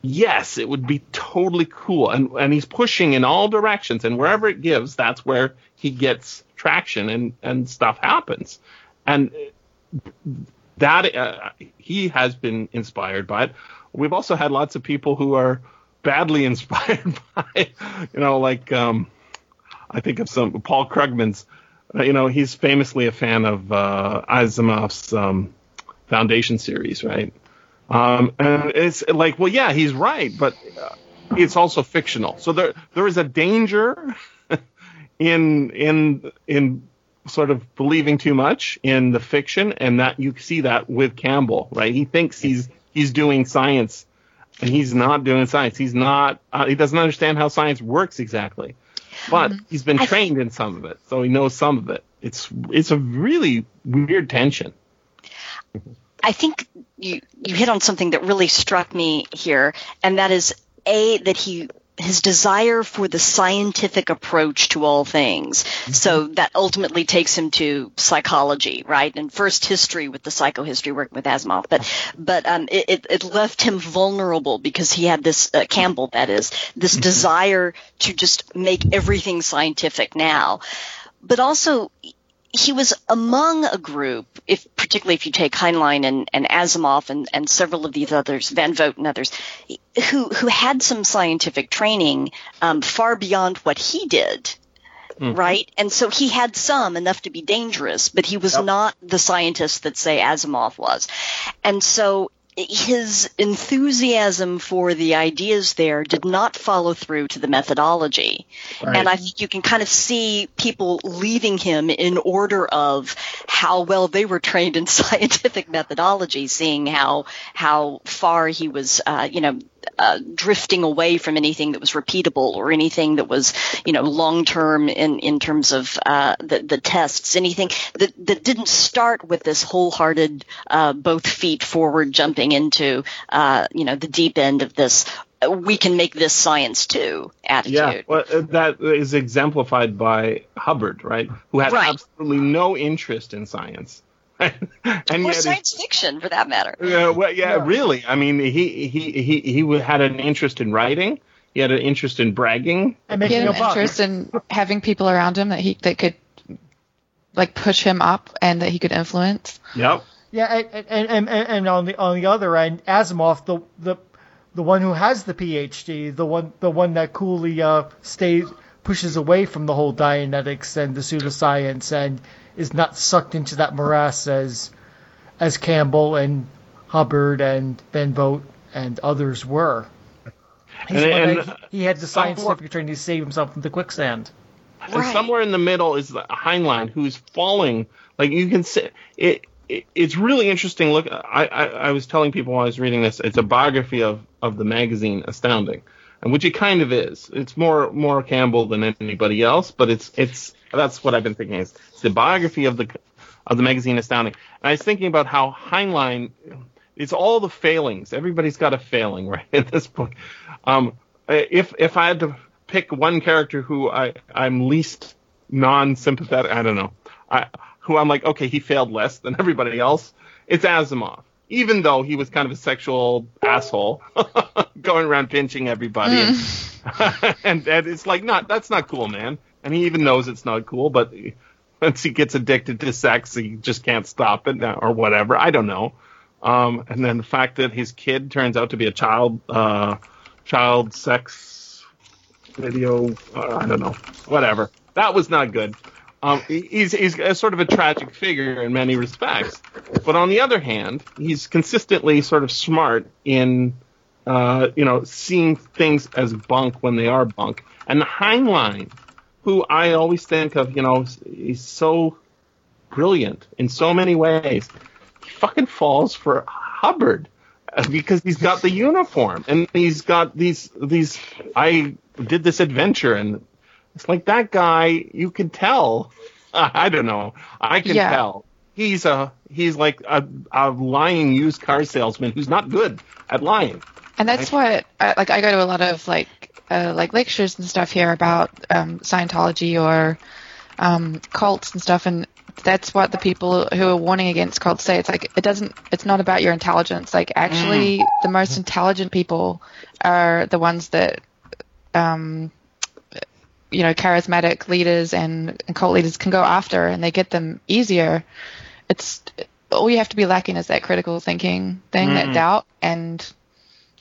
Yes, it would be totally cool. And and he's pushing in all directions, and wherever it gives, that's where he gets traction and and stuff happens. And that uh, he has been inspired by it. We've also had lots of people who are badly inspired by, it. you know, like um, I think of some Paul Krugman's. Uh, you know, he's famously a fan of uh, Asimov's um, Foundation series, right? Um, and it's like, well, yeah, he's right, but uh, it's also fictional. So there there is a danger in in in sort of believing too much in the fiction, and that you see that with Campbell, right? He thinks he's he's doing science, and he's not doing science. He's not. Uh, he doesn't understand how science works exactly, but he's been trained in some of it, so he knows some of it. It's it's a really weird tension. I think you you hit on something that really struck me here, and that is a that he his desire for the scientific approach to all things. So that ultimately takes him to psychology, right? And first history with the psychohistory working with Asimov, but but um, it, it, it left him vulnerable because he had this uh, Campbell, that is, this desire to just make everything scientific now, but also he was among a group, if particularly if you take Heinlein and, and Asimov and, and several of these others, Van Vogt and others, who who had some scientific training um, far beyond what he did. Right, and so he had some enough to be dangerous, but he was not the scientist that say Asimov was, and so his enthusiasm for the ideas there did not follow through to the methodology. And I think you can kind of see people leaving him in order of how well they were trained in scientific methodology, seeing how how far he was, uh, you know, uh, drifting away from anything that was repeatable or anything that was, you know, long term in in terms of uh, the the tests, anything that that didn't start with this wholehearted, uh, both feet forward jumping into, uh, you know, the deep end of this. We can make this science too attitude. Yeah, well, uh, that is exemplified by Hubbard, right? Who had Right. absolutely no interest in science, and or yet, science fiction for that matter. uh, well, yeah, really. I mean, he he he he had an interest in writing. He had an interest in bragging. and He making had a an buck. interest in having people around him that he that could like push him up and that he could influence. Yep. Yeah, and, and, and, and on the on the other end, Asimov, the the the one who has the PhD, the one the one that coolly uh, stays pushes away from the whole Dianetics and the pseudoscience and is not sucked into that morass as as Campbell and Hubbard and Van Vogt and others were. And- and, he, he had the somewhat- scientific training to save himself from the quicksand. And Right. somewhere in the middle is the Heinlein, who's falling. Like you can see it. it it's really interesting. Look, I, I I was telling people while I was reading this, it's a biography of of the magazine Astounding, and which it kind of is. It's more more Campbell than anybody else, but it's it's that's what I've been thinking. Is the biography of the of the magazine Astounding. And I was thinking about how Heinlein. It's all the failings. Everybody's got a failing, right? In this book, um, if if I had to pick one character who I I'm least non-sympathetic, I don't know, I who I'm like, okay, he failed less than everybody else. It's Asimov, even though he was kind of a sexual asshole, going around pinching everybody, and, and and it's like not that's not cool, man. And he even knows it's not cool, but once he gets addicted to sex, he just can't stop it or whatever. I don't know. Um, and then the fact that his kid turns out to be a child, uh, child sex video. Uh, I don't know, whatever. That was not good. Um, he's he's a sort of a tragic figure in many respects, but on the other hand, he's consistently sort of smart in, uh, you know, seeing things as bunk when they are bunk. And the Heinlein, who I always think of, you know, he's so brilliant in so many ways. He fucking falls for Hubbard uh, because he's got the uniform and he's got these these. I did this adventure and it's like that guy. You can tell. I don't know. I can Yeah. tell. He's a he's like a, a lying used car salesman who's not good at lying. And that's what, like, I go to a lot of like, uh, like lectures and stuff here about um, Scientology or um, cults and stuff, and that's what the people who are warning against cults say. It's like it doesn't, it's not about your intelligence. Like, actually, the most intelligent people are the ones that, um, you know, charismatic leaders and, and cult leaders can go after, and they get them easier. It's all you have to be lacking is that critical thinking thing, that doubt, and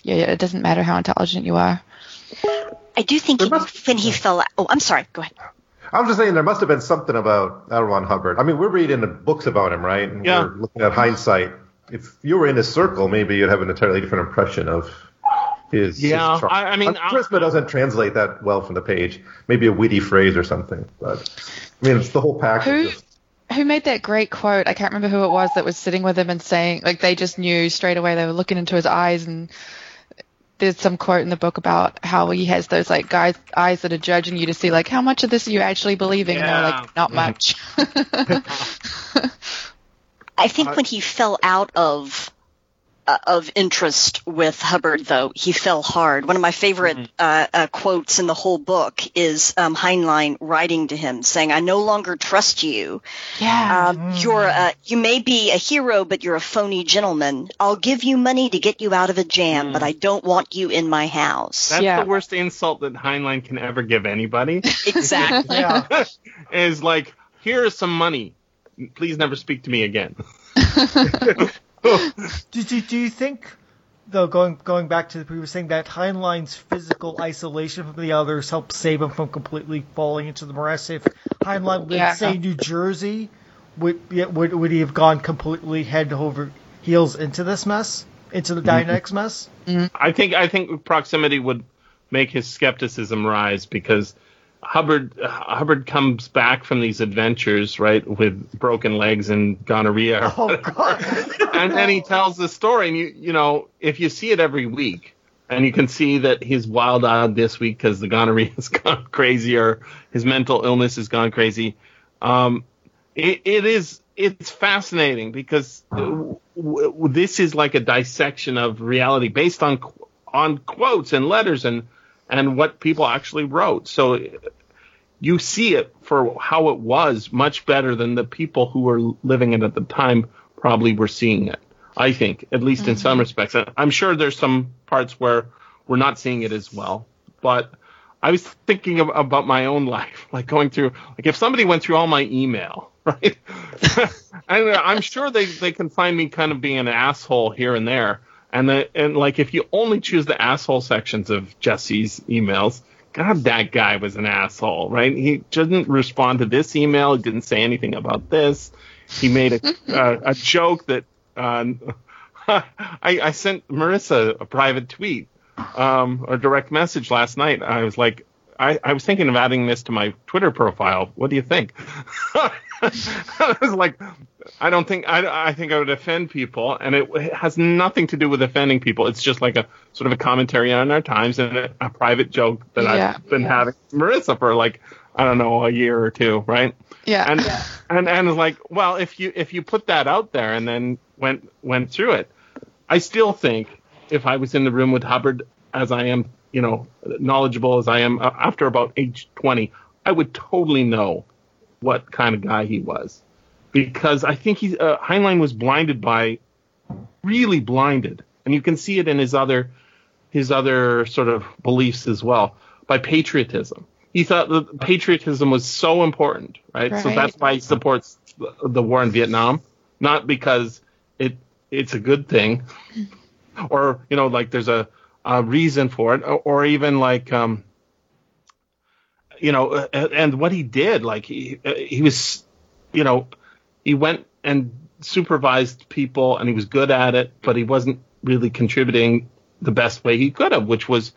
yeah, it doesn't matter how intelligent you are. I do think he, must- when he fell. Oh, I'm sorry. Go ahead. I was just saying there must have been something about L. Ron Hubbard. I mean, we're reading the books about him, right? And Yeah. We're looking at hindsight. If you were in his circle, maybe you'd have an entirely different impression of his. Yeah, his. I- I mean, charisma doesn't translate that well from the page. Maybe a witty phrase or something, but I mean, it's the whole package. Who Just- who made that great quote? I can't remember who it was that was sitting with him and saying like they just knew straight away. They were looking into his eyes and. There's some quote in the book about how he has those like guys eyes that are judging you to see like how much of this are you actually believing? And they're Yeah. like not much. I think when he fell out of uh, of interest with Hubbard, though, he fell hard. One of my favorite uh, uh, quotes in the whole book is um, Heinlein writing to him, saying, "I no longer trust you. yeah. Um, You're a, you may be a hero, but you're a phony gentleman. I'll give you money to get you out of a jam, but I don't want you in my house." That's Yeah. the worst insult that Heinlein can ever give anybody. exactly. Yeah. is like, here is some money. Please never speak to me again. Do, do, do you think, though, going going back to the previous thing, that Heinlein's physical isolation from the others helped save him from completely falling into the morass? If Heinlein lived, Yeah. say, New Jersey, would, yeah, would would he have gone completely head over heels into this mess, into the mm-hmm. Dianetics mess? Mm-hmm. I think I think proximity would make his skepticism rise because Hubbard Hubbard comes back from these adventures right with broken legs and gonorrhea, Oh God! and then he tells the story. And you you know if you see it every week, and you can see that he's wild eyed this week because the gonorrhea has gone crazy or his mental illness has gone crazy. Um, it, it is it's fascinating because uh, w- w- this is like a dissection of reality based on qu- on quotes and letters and and what people actually wrote. So you see it for how it was much better than the people who were living it at the time probably were seeing it. I think, at least in some mm-hmm. respects. I'm sure there's some parts where we're not seeing it as well, but I was thinking of, about my own life, like going through, like if somebody went through all my email, right? and I'm sure they, they can find me kind of being an asshole here and there. And the, and like if you only choose the asshole sections of Jesse's emails, God, that guy was an asshole, right? He didn't respond to this email. He didn't say anything about this. He made a uh, a joke that uh, I, I sent Marissa a private tweet um, or direct message last night. I was like, I, I was thinking of adding this to my Twitter profile. What do you think? I was like, I don't think I, I think I would offend people, and it has nothing to do with offending people. It's just like a sort of a commentary on our times and a, a private joke that Yeah, I've been yeah. having Marissa for like I don't know a year or two, right? yeah. and and and it's like, well, if you if you put that out there and then went went through it, I still think if I was in the room with Hubbard as I am, you know, knowledgeable as I am uh, after about age twenty, I would totally know what kind of guy he was, because I think he uh, Heinlein was blinded by, really blinded, and you can see it in his other his other sort of beliefs as well by patriotism. He thought that patriotism was so important, right? So that's why he supports the- the war in Vietnam, not because it it's a good thing, or you know, like there's a, reason for it, or, or even like um, you know, and what he did, like he uh, he was, you know, he went and supervised people, and he was good at it, but he wasn't really contributing the best way he could have, which was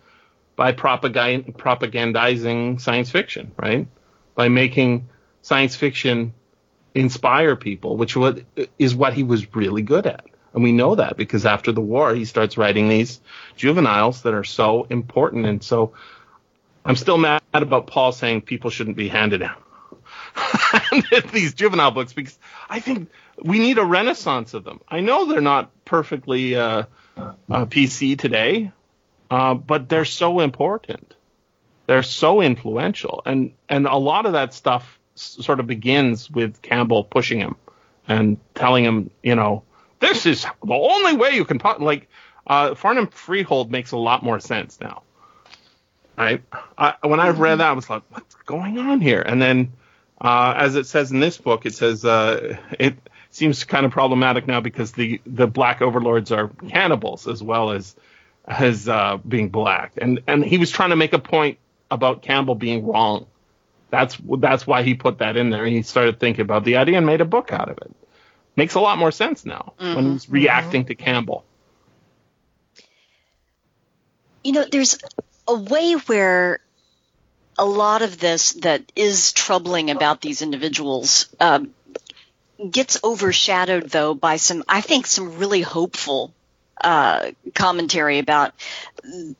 by propagand- propagandizing science fiction, right? By making science fiction inspire people, which is what he was really good at. And we know that because after the war, he starts writing these juveniles that are so important. And so I'm still mad about Paul saying people shouldn't be handed down these juvenile books because I think we need a renaissance of them. I know they're not perfectly uh, uh, PC today, uh, but they're so important. They're so influential, and and a lot of that stuff sort of begins with Campbell pushing him and telling him, you know, this is the only way you can talk. Like uh, Farnham Freehold makes a lot more sense now. Right? I, when I read that, I was like, what's going on here? And then, uh, as it says in this book, it says uh, it seems kind of problematic now because the the black overlords are cannibals as well as as uh, being black, and and he was trying to make a point about Campbell being wrong. That's that's why he put that in there. And he started thinking about the idea and made a book out of it. Makes a lot more sense now mm-hmm. when he's reacting mm-hmm. to Campbell. You know, there's a way where a lot of this that is troubling about these individuals um, gets overshadowed, though, by some, I think, some really hopeful uh, commentary about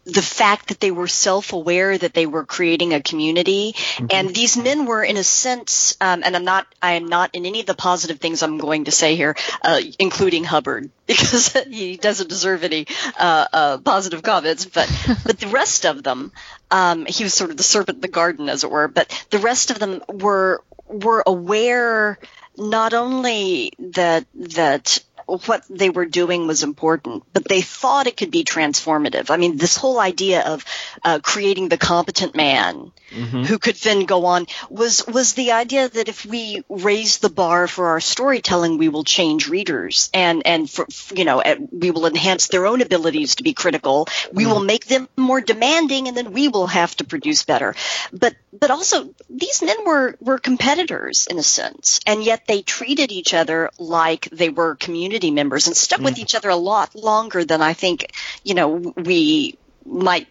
the fact that they were self-aware that they were creating a community, mm-hmm. and these men were, in a sense, um, and I'm not, I am not in any of the positive things I'm going to say here, uh, including Hubbard, because he doesn't deserve any uh, uh, positive comments, but but the rest of them, um, he was sort of the serpent in the garden, as it were, but the rest of them were were aware not only that that what they were doing was important, but they thought it could be transformative. I mean, this whole idea of uh, creating the competent man mm-hmm. who could then go on was was the idea that if we raise the bar for our storytelling, we will change readers, and and for, you know we will enhance their own abilities to be critical. We mm-hmm. will make them more demanding, and then we will have to produce better. But but also these men were were competitors in a sense, and yet they treated each other like they were community members and stuck mm. with each other a lot longer than I think you know we might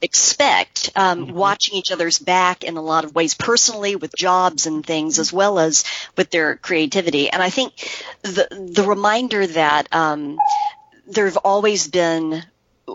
expect um, mm-hmm. watching each other's back in a lot of ways personally with jobs and things as well as with their creativity and i think the the reminder that um, there have always been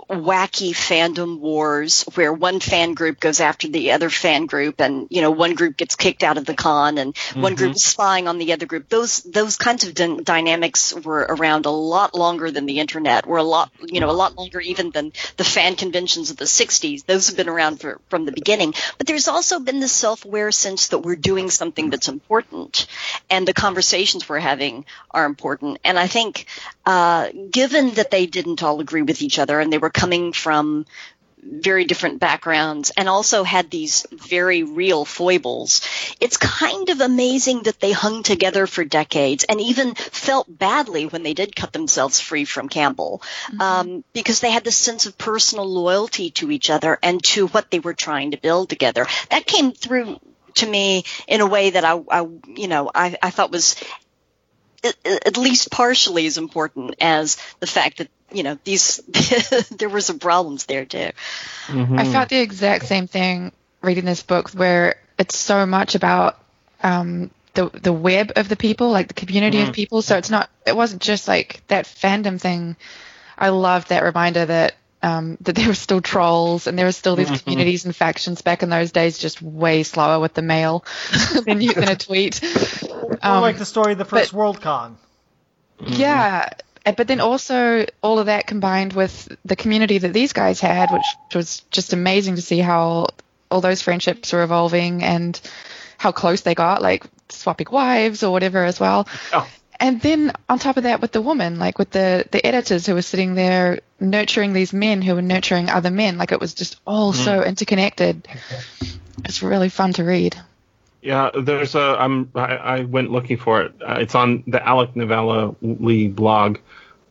wacky fandom wars where one fan group goes after the other fan group and you know one group gets kicked out of the con and mm-hmm. one group is spying on the other group. Those those kinds of d- dynamics were around a lot longer than the internet were a lot you know a lot longer even than the fan conventions of the 60s those have been around for, from the beginning. But there's also been the self-aware sense that we're doing something that's important and the conversations we're having are important. And i think uh, given that they didn't all agree with each other and they were coming from very different backgrounds and also had these very real foibles. It's kind of amazing that they hung together for decades and even felt badly when they did cut themselves free from Campbell mm-hmm. um, because they had this sense of personal loyalty to each other and to what they were trying to build together. That came through to me in a way that I, I you know, I, I thought was at least partially as important as the fact that you know these there were some problems there too. Mm-hmm. I felt the exact same thing reading this book, where it's so much about um, the the web of the people, like the community mm-hmm. of people. So it's not it wasn't just like that fandom thing. I loved that reminder that um, that there were still trolls and there were still these mm-hmm. communities and factions back in those days, just way slower with the mail than you than a tweet. Um, like the story of the first but, Worldcon. Yeah, but then also all of that combined with the community that these guys had, which was just amazing to see how all those friendships were evolving and how close they got, like swapping wives or whatever as well. Oh. And then on top of that, with the woman, like with the the editors who were sitting there nurturing these men who were nurturing other men, like it was just all mm. so interconnected. It's really fun to read. Yeah, there's a. I'm. I, I went looking for it. Uh, it's on the Alec Nevala-Lee blog.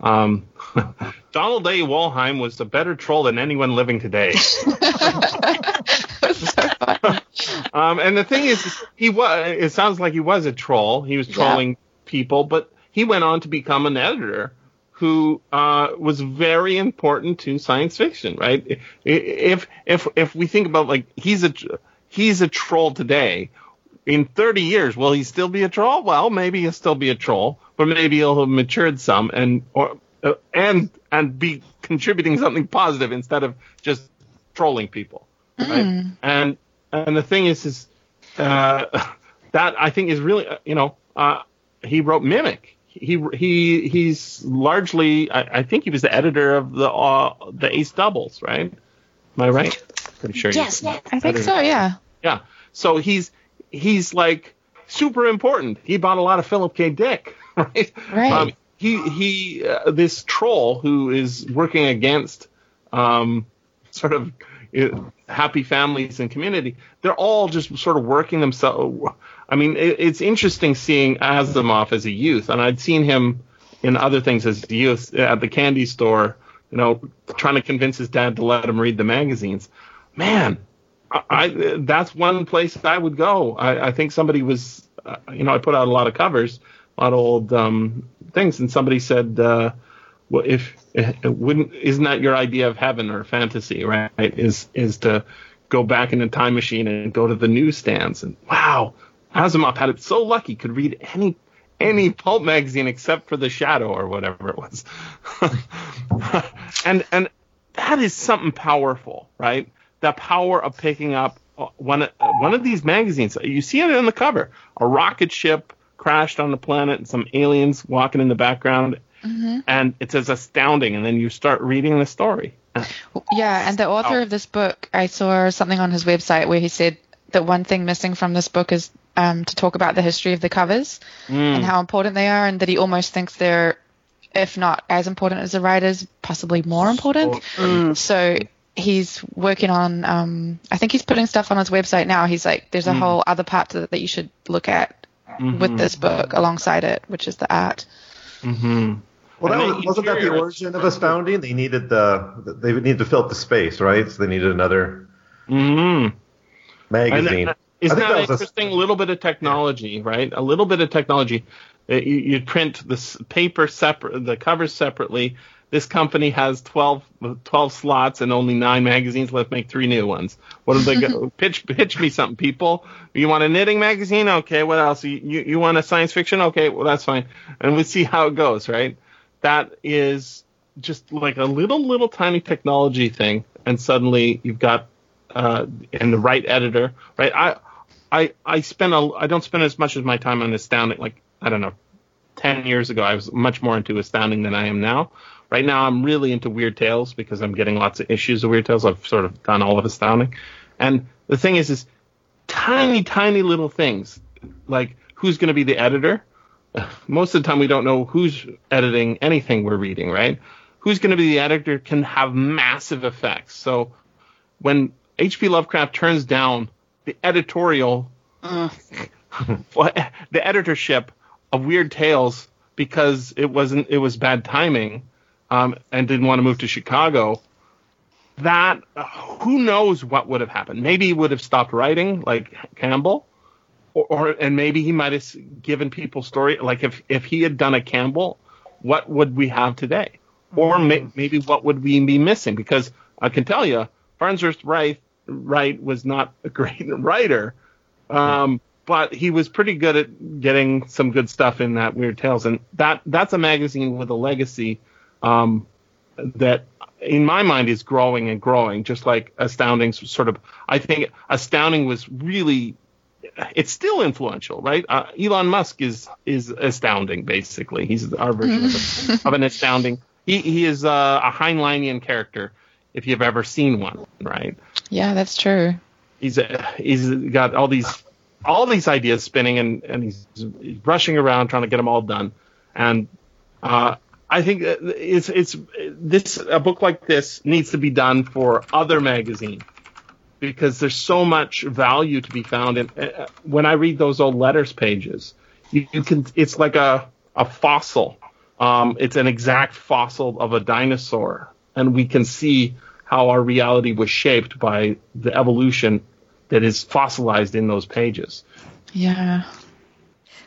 Um, Donald A. Wollheim was a better troll than anyone living today. so Um, and the thing is, he was. It sounds like he was a troll. He was trolling people, but he went on to become an editor who uh, was very important to science fiction. Right? If if if we think about like he's a he's a troll today. In 30 years, will he still be a troll? Well, maybe he'll still be a troll, but maybe he'll have matured some and or uh, and and be contributing something positive instead of just trolling people. Right? And and the thing is, is uh, that I think is really, uh, you know, uh, he wrote Mimic. He he he's largely, I, I think he was the editor of the uh, the Ace Doubles, right? Am I right? Pretty sure. Yes. I think so, yeah. Yeah. So he's he's like super important. He bought a lot of Philip K. Dick, right? Right. Um, he he uh, this troll who is working against um, sort of uh, happy families and community. They're all just sort of working themselves. I mean, it, it's interesting seeing Asimov as a youth, and I'd seen him in other things as a youth at the candy store. You know, trying to convince his dad to let him read the magazines. Man, I, that's one place I would go. I, I think somebody was, uh, you know, I put out a lot of covers, a lot of old um, things, and somebody said, uh, "Well, if it wouldn't, isn't that your idea of heaven or fantasy, right? Is is to go back in a time machine and go to the newsstands and wow, Asimov had it so lucky could read any any pulp magazine except for the Shadow or whatever it was, and and that is something powerful, right? The power of picking up uh, one uh, one of these magazines. You see it on the cover. A rocket ship crashed on the planet, and some aliens walking in the background, mm-hmm. and it says astounding. And then you start reading the story. Yeah, and the author Oh. of this book, I saw something on his website where he said that one thing missing from this book is um, to talk about the history of the covers mm. and how important they are, and that he almost thinks they're, if not as important as the writers, possibly more important. So he's working on, um, I think he's putting stuff on his website now. He's like, there's a whole other part to that you should look at with this book alongside it, which is the art. Mm-hmm. Well, that was, wasn't that the origin of Astounding? They needed the they needed to fill up the space, right? So they needed another Mm-hmm. magazine. And isn't that, that was interesting? A little bit of technology, right? A little bit of technology. Uh, You, you print the paper separate, the covers separately. This company has 12, 12 slots and only nine magazines. Let's make three new ones. What do they go? pitch, pitch me something, people. You want a knitting magazine? Okay. What else? You, you, you want a science fiction? Okay. Well, that's fine. And we see how it goes, right? That is just like a little, little tiny technology thing. And suddenly you've got uh, and the right editor, right? I, I, I spend a, I don't spend as much of my time on Astounding. Like I don't know, ten years ago, I was much more into Astounding than I am now. Right now, I'm really into Weird Tales because I'm getting lots of issues of Weird Tales. I've sort of done all of Astounding, and the thing is, is tiny, tiny little things like who's going to be the editor. Most of the time, we don't know who's editing anything we're reading, right? Who's going to be the editor can have massive effects. So when H.P. Lovecraft turns down the editorial, well, the editorship of Weird Tales because it wasn't it was bad timing, um, and didn't want to move to Chicago. That who knows what would have happened? Maybe he would have stopped writing, like Campbell, or, or and maybe he might have given people story. Like if if he had done a Campbell, what would we have today? Or may, maybe what would we be missing? Because I can tell you, Farnsworth Wright, Wright was not a great writer, um, but he was pretty good at getting some good stuff in that Weird Tales, and that that's a magazine with a legacy um, that, in my mind, is growing and growing. Just like Astounding, sort of. I think Astounding was really. It's still influential, right? Uh, Elon Musk is is astounding. Basically, he's our version of, a, of an astounding. He he is uh, a Heinleinian character, if you've ever seen one, right? Yeah, that's true. he's uh, he's got all these all these ideas spinning and and he's, he's rushing around trying to get them all done and uh, I think it's it's this a book like this needs to be done for other magazines because there's so much value to be found in uh, when I read those old letters pages you, you can it's like a a fossil um, it's an exact fossil of a dinosaur and we can see how our reality was shaped by the evolution that is fossilized in those pages. Yeah.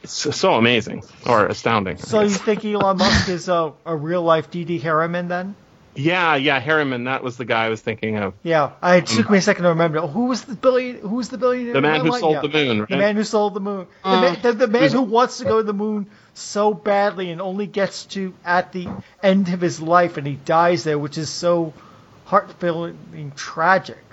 It's so, amazing or astounding. So you think Elon Musk is a, a real life D.D. Harriman then? Yeah, yeah, Harriman. That was the guy I was thinking of. Yeah, I it took me a second to remember. Who was the billion? Who was the billionaire? The man who Like, sold yeah. the moon. Right? The man who sold the moon. The, Uh, man, the, the man who wants to go to the moon so badly and only gets to at the end of his life and he dies there, which is so heart-filling tragic.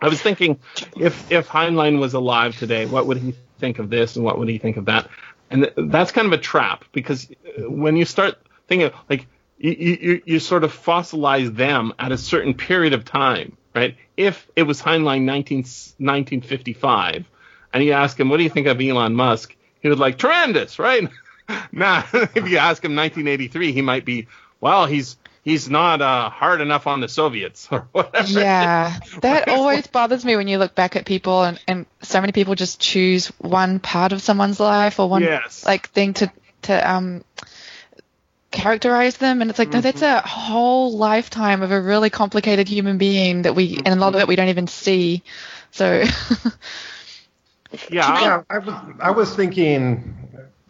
I was thinking if if Heinlein was alive today, what would he think of this and what would he think of that? And th- that's kind of a trap because uh, when you start thinking like you, you you sort of fossilize them at a certain period of time, right? If it was Heinlein 19, 1955 and you ask him, what do you think of Elon Musk? He would like tremendous, right? nah, if you ask him 1983, he might be, well, he's he's not uh, hard enough on the Soviets or whatever. Yeah, that always bothers me when you look back at people and, and so many people just choose one part of someone's life or one Yes. like thing to to um characterize them. And it's like no that's a whole lifetime of a really complicated human being that we and a lot of it we don't even see. So Yeah, Yeah, I was I was thinking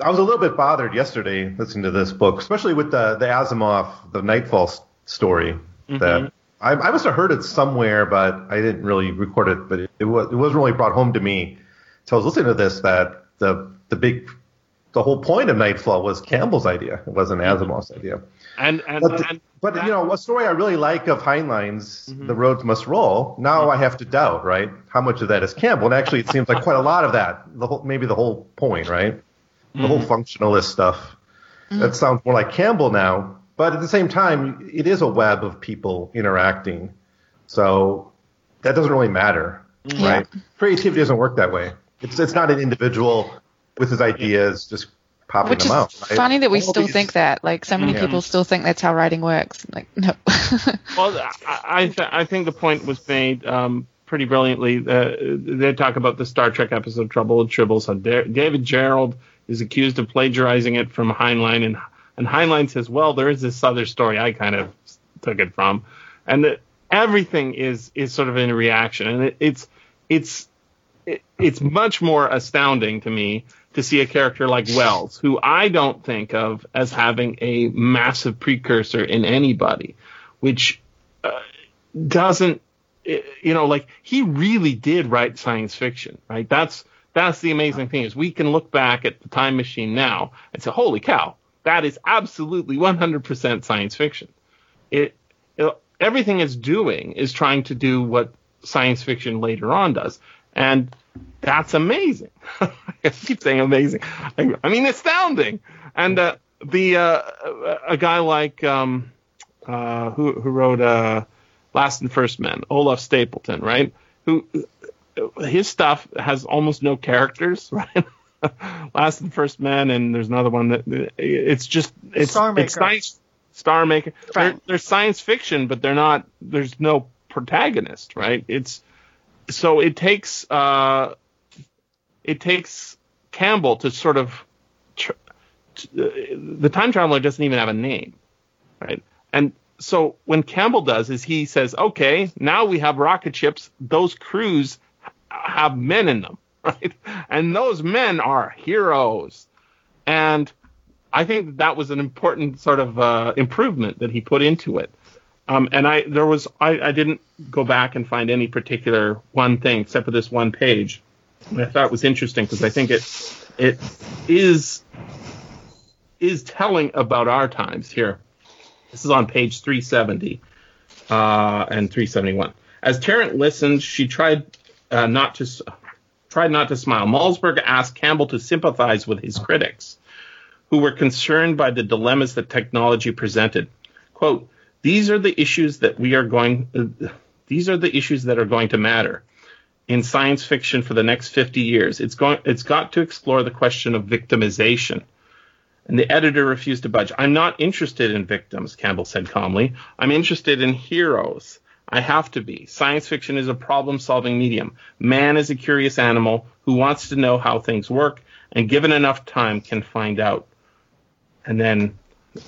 I was a little bit bothered yesterday listening to this book, especially with the the Asimov the Nightfall story. Mm-hmm. That I, I must have heard it somewhere, but I didn't really record it. But it, it was it wasn't really brought home to me. So I was listening to this that the the big the whole point of Nightfall was Campbell's idea. It wasn't mm-hmm. Asimov's idea. and and, But, and but that- you know, a story I really like of Heinlein's mm-hmm. "The Roads Must Roll." Now I have to doubt, right? How much of that is Campbell? And actually, it seems like quite a lot of that. The whole, maybe the whole point, right? The whole functionalist stuff. That sounds more like Campbell now. But at the same time, it is a web of people interacting, so that doesn't really matter, Yeah. right? Creativity doesn't work that way. It's it's not an individual with his ideas just popping which them is out. right? funny that we All still these- think that like so many Yeah. people still think that's how writing works like no well, I I, th- I think the point was made um, pretty brilliantly. Uh, they talk about the Star Trek episode "Trouble with Tribbles." How Da- David Gerrold is accused of plagiarizing it from Heinlein, and and Heinlein says, "Well, there is this other story I kind of took it from," and that everything is is sort of in reaction, and it, it's it's it, it's much more astounding to me to see a character like Wells, who I don't think of as having a massive precursor in anybody, which uh, doesn't, you know, like he really did write science fiction, right? That's that's the amazing thing is we can look back at the time machine now and say, holy cow, that is absolutely 100% science fiction. It, it everything it's doing is trying to do what science fiction later on does, and that's amazing. I keep saying amazing. I, I mean astounding. And uh, the uh, a guy like um, uh, who who wrote uh, Last and First Men, Olaf Stapledon, right? Who his stuff has almost no characters, right? Last and First Men, and there's another one that it's just it's Star Maker. it's science Star Maker. They're, they're science fiction, but they're not. There's no protagonist, right? It's so it takes uh, it takes Campbell to sort of tr- t- the time traveler doesn't even have a name, right? And so when Campbell does is he says, okay, now we have rocket ships. Those crews have men in them, right? And those men are heroes. And I think that, that was an important sort of uh, improvement that he put into it. Um, and I there was I, I didn't go back and find any particular one thing except for this one page. I thought it was interesting because I think it it is is telling about our times here. This is on page 370 uh, and 371. As Tarrant listened, she tried uh, not to tried not to smile. Malzberg asked Campbell to sympathize with his critics, who were concerned by the dilemmas that technology presented. "Quote: These are the issues that we are going. Uh, these are the issues that are going to matter." in science fiction for the next 50 years. It's going it's got to explore the question of victimization. And the editor refused to budge. I'm not interested in victims, Campbell said calmly. I'm interested in heroes. I have to be. Science fiction is a problem solving medium. Man is a curious animal who wants to know how things work and given enough time can find out. And then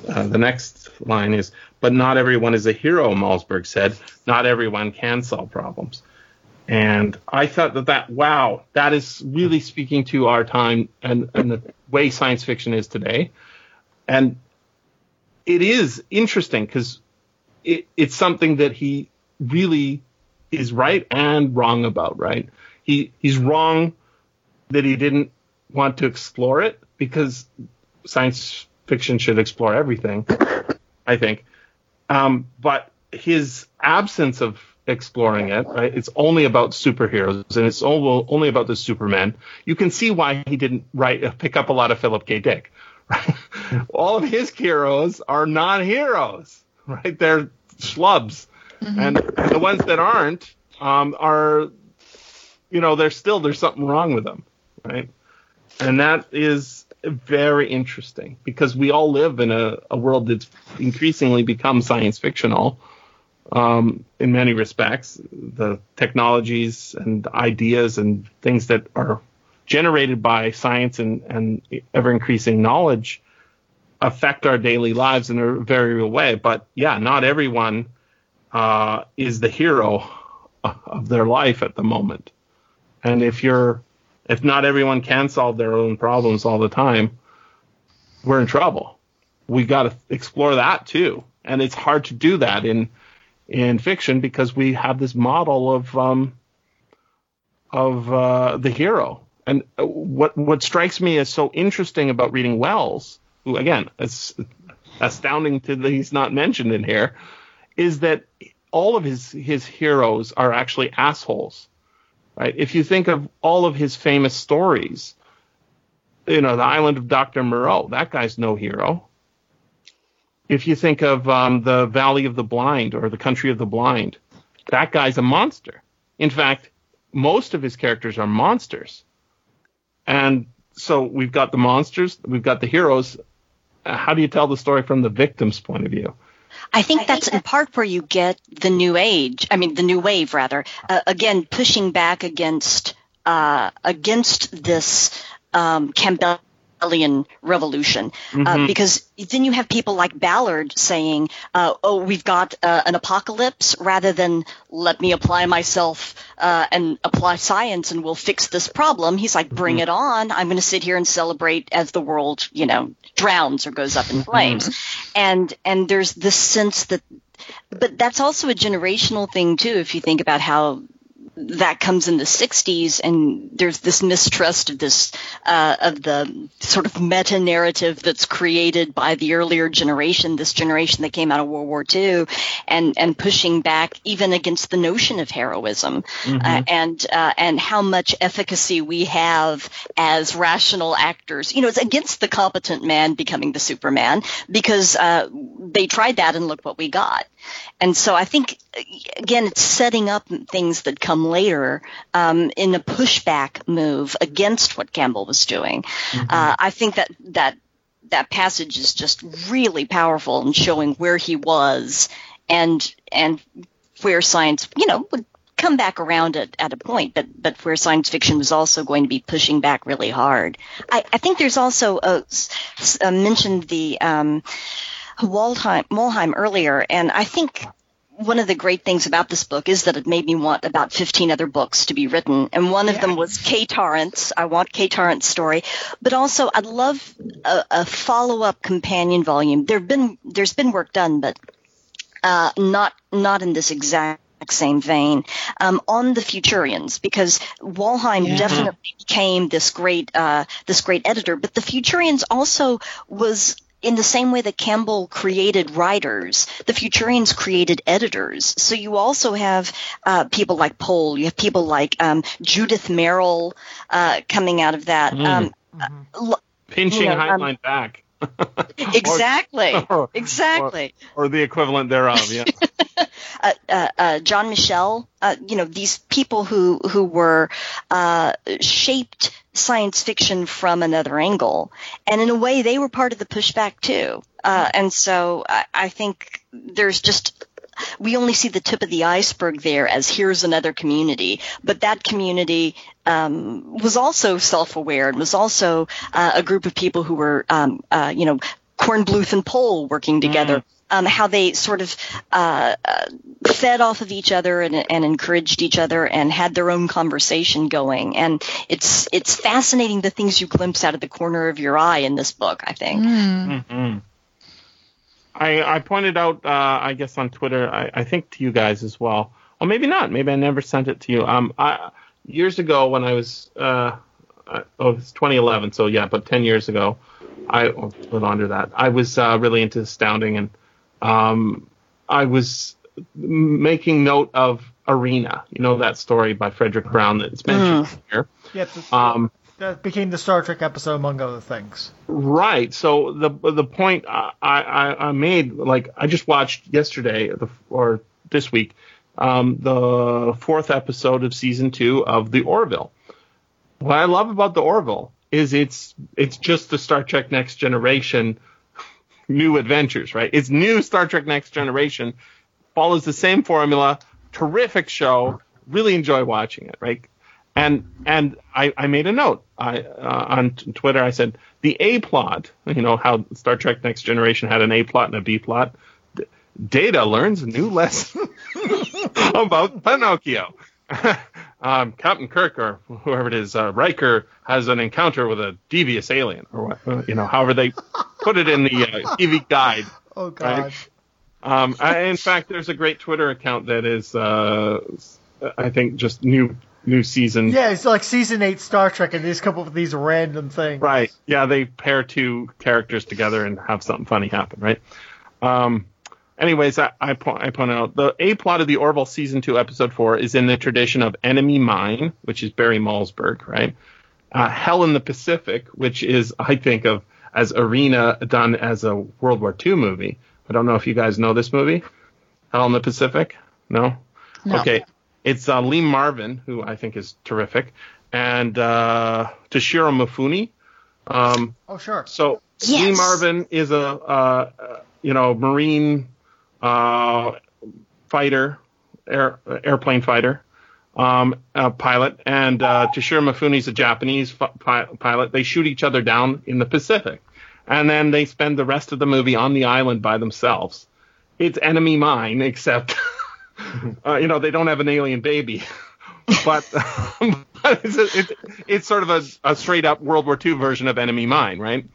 uh, the next line is, but not everyone is a hero, Malzberg said. Not everyone can solve problems And I thought that that wow, that is really speaking to our time and, and the way science fiction is today. And it is interesting because it, it's something that he really is right and wrong about, right? He he's wrong that he didn't want to explore it because science fiction should explore everything, I think. Um, but his absence of exploring it, right? It's only about superheroes and it's only about the Superman. You can see why he didn't write pick up a lot of Philip K. Dick. Right? All of his heroes are non-heroes, right? They're schlubs, mm-hmm. and the ones that aren't um, are, you know, they're still there's something wrong with them, right? And that is very interesting because we all live in a, a world that's increasingly become science fictional um, in many respects. The technologies and ideas and things that are generated by science and, and ever increasing knowledge affect our daily lives in a very real way. But yeah, not everyone uh, is the hero of their life at the moment. And if you're if not everyone can solve their own problems all the time, we're in trouble. We got to explore that too. And it's hard to do that in in fiction because we have this model of um, of uh, the hero. And what what strikes me as so interesting about reading Wells, who again, it's astounding to that he's not mentioned in here, is that all of his his heroes are actually assholes right? If you think of all of his famous stories, you know, the island of Dr. Moreau, that guy's no hero. If you think of um, the Valley of the Blind or the Country of the Blind, that guy's a monster. In fact, most of his characters are monsters. And so we've got the monsters, we've got the heroes. How do you tell the story from the victim's point of view? I think that's in part where you get the new age. I mean, the new wave, rather. Uh, again, pushing back against uh, against this um, Campbellian revolution, uh, mm-hmm. uh, because then you have people like Ballard saying, uh, "Oh, we've got uh, an apocalypse," rather than "Let me apply myself uh, and apply science, and we'll fix this problem." He's like, "Bring mm-hmm. it on! I'm going to sit here and celebrate as the world, you know, drowns or goes up in flames," mm-hmm. and and there's this sense that, but that's also a generational thing too. If you think about how that comes in the 60s and there's this mistrust of this uh, of the sort of meta narrative that's created by the earlier generation this generation that came out of world war ii and and pushing back even against the notion of heroism. Mm-hmm. uh, and uh, and how much efficacy we have as rational actors. You know it's against the competent man becoming the superman because uh, they tried that and look what we got and so I think, again, it's setting up things that come later um, in a pushback move against what Campbell was doing. Mm-hmm. Uh, I think that that that passage is just really powerful in showing where he was and and where science, you know, would come back around at, at a point, but but where science fiction was also going to be pushing back really hard. I, I think there's also a, a mentioned the um, Waldheim, Wollheim earlier, and I think one of the great things about this book is that it made me want about 15 other books to be written. And one of them was Kay Torrance. I want Kay Torrance's story, but also I'd love a, a follow up companion volume. There've been, there's been work done, but, uh, not, not in this exact same vein um, on the Futurians because Wollheim yeah. definitely became this great uh, this great editor, but the Futurians also was in the same way that Campbell created writers, the Futurians created editors. So you also have uh, people like Pohl, you have people like um, Judith Merril uh, coming out of that. Mm. Um, mm-hmm. Pinching you know, Heinlein um, back. exactly. or, exactly. Or, or, the equivalent thereof. Yeah. uh, uh, uh, John Michel. Uh, you know these people who who were uh, shaped science fiction from another angle, and in a way they were part of the pushback too. Uh, and so I, I think there's just we only see the tip of the iceberg there as here's another community, but that community um, was also self-aware and was also uh, a group of people who were, um, uh, you know, Kornbluth and Pohl working together. Um, how they sort of uh, uh, fed off of each other and, and encouraged each other and had their own conversation going. And it's it's fascinating the things you glimpse out of the corner of your eye in this book. I think. Mhm. I, I pointed out, uh, I guess on Twitter, I, I think to you guys as well. Well, maybe not. Maybe I never sent it to you. Um, I, years ago when I was, uh, uh, oh, it's 2011, so yeah, but 10 years ago, I a little under that. I was uh, really into astounding, and um, I was making note of Arena. You know that story by Fredric Brown that's mentioned here. Yeah, it's- Um, that became the Star Trek episode, among other things. Right. So the the point I, I, I made, like I just watched yesterday the, or this week, um, the fourth episode of season two of the Orville. What I love about the Orville is it's it's just the Star Trek Next Generation new adventures, right? It's new Star Trek Next Generation, follows the same formula, terrific show. Really enjoy watching it, right? And and I, I made a note I, uh, on t- Twitter. I said the A plot. You know how Star Trek Next Generation had an A plot and a B plot. D- Data learns a new lesson about Pinocchio. um, Captain Kirk or whoever it is, uh, Riker has an encounter with a devious alien, or what, uh, you know, however they put it in the uh, TV guide. Oh God. Right. Um, I, in fact, there's a great Twitter account that is, uh, I think, just new new season. Yeah, it's like season eight Star Trek, and they just come up with these random things. Right. Yeah, they pair two characters together and have something funny happen, right? Um, anyways, I, I, po- I point out the A plot of the Orville season two, episode four is in the tradition of Enemy Mine, which is Barry Malzberg, right? Uh, Hell in the Pacific, which is, I think, of as Arena done as a World War II movie. I don't know if you guys know this movie, Hell in the Pacific. No. No. Okay. It's uh, Lee Marvin, who I think is terrific, and uh, Toshiro Mifune. Um, Oh sure. so Yes. Lee Marvin is a uh, uh, you know Marine uh, fighter, air, airplane fighter, um, pilot, and uh, Toshiro is a Japanese fi- pilot. They shoot each other down in the Pacific, and then they spend the rest of the movie on the island by themselves. It's enemy mine, except uh, you know they don't have an alien baby. but, but it's, a, it's, it's sort of a, a straight up World War II version of Enemy Mine, right?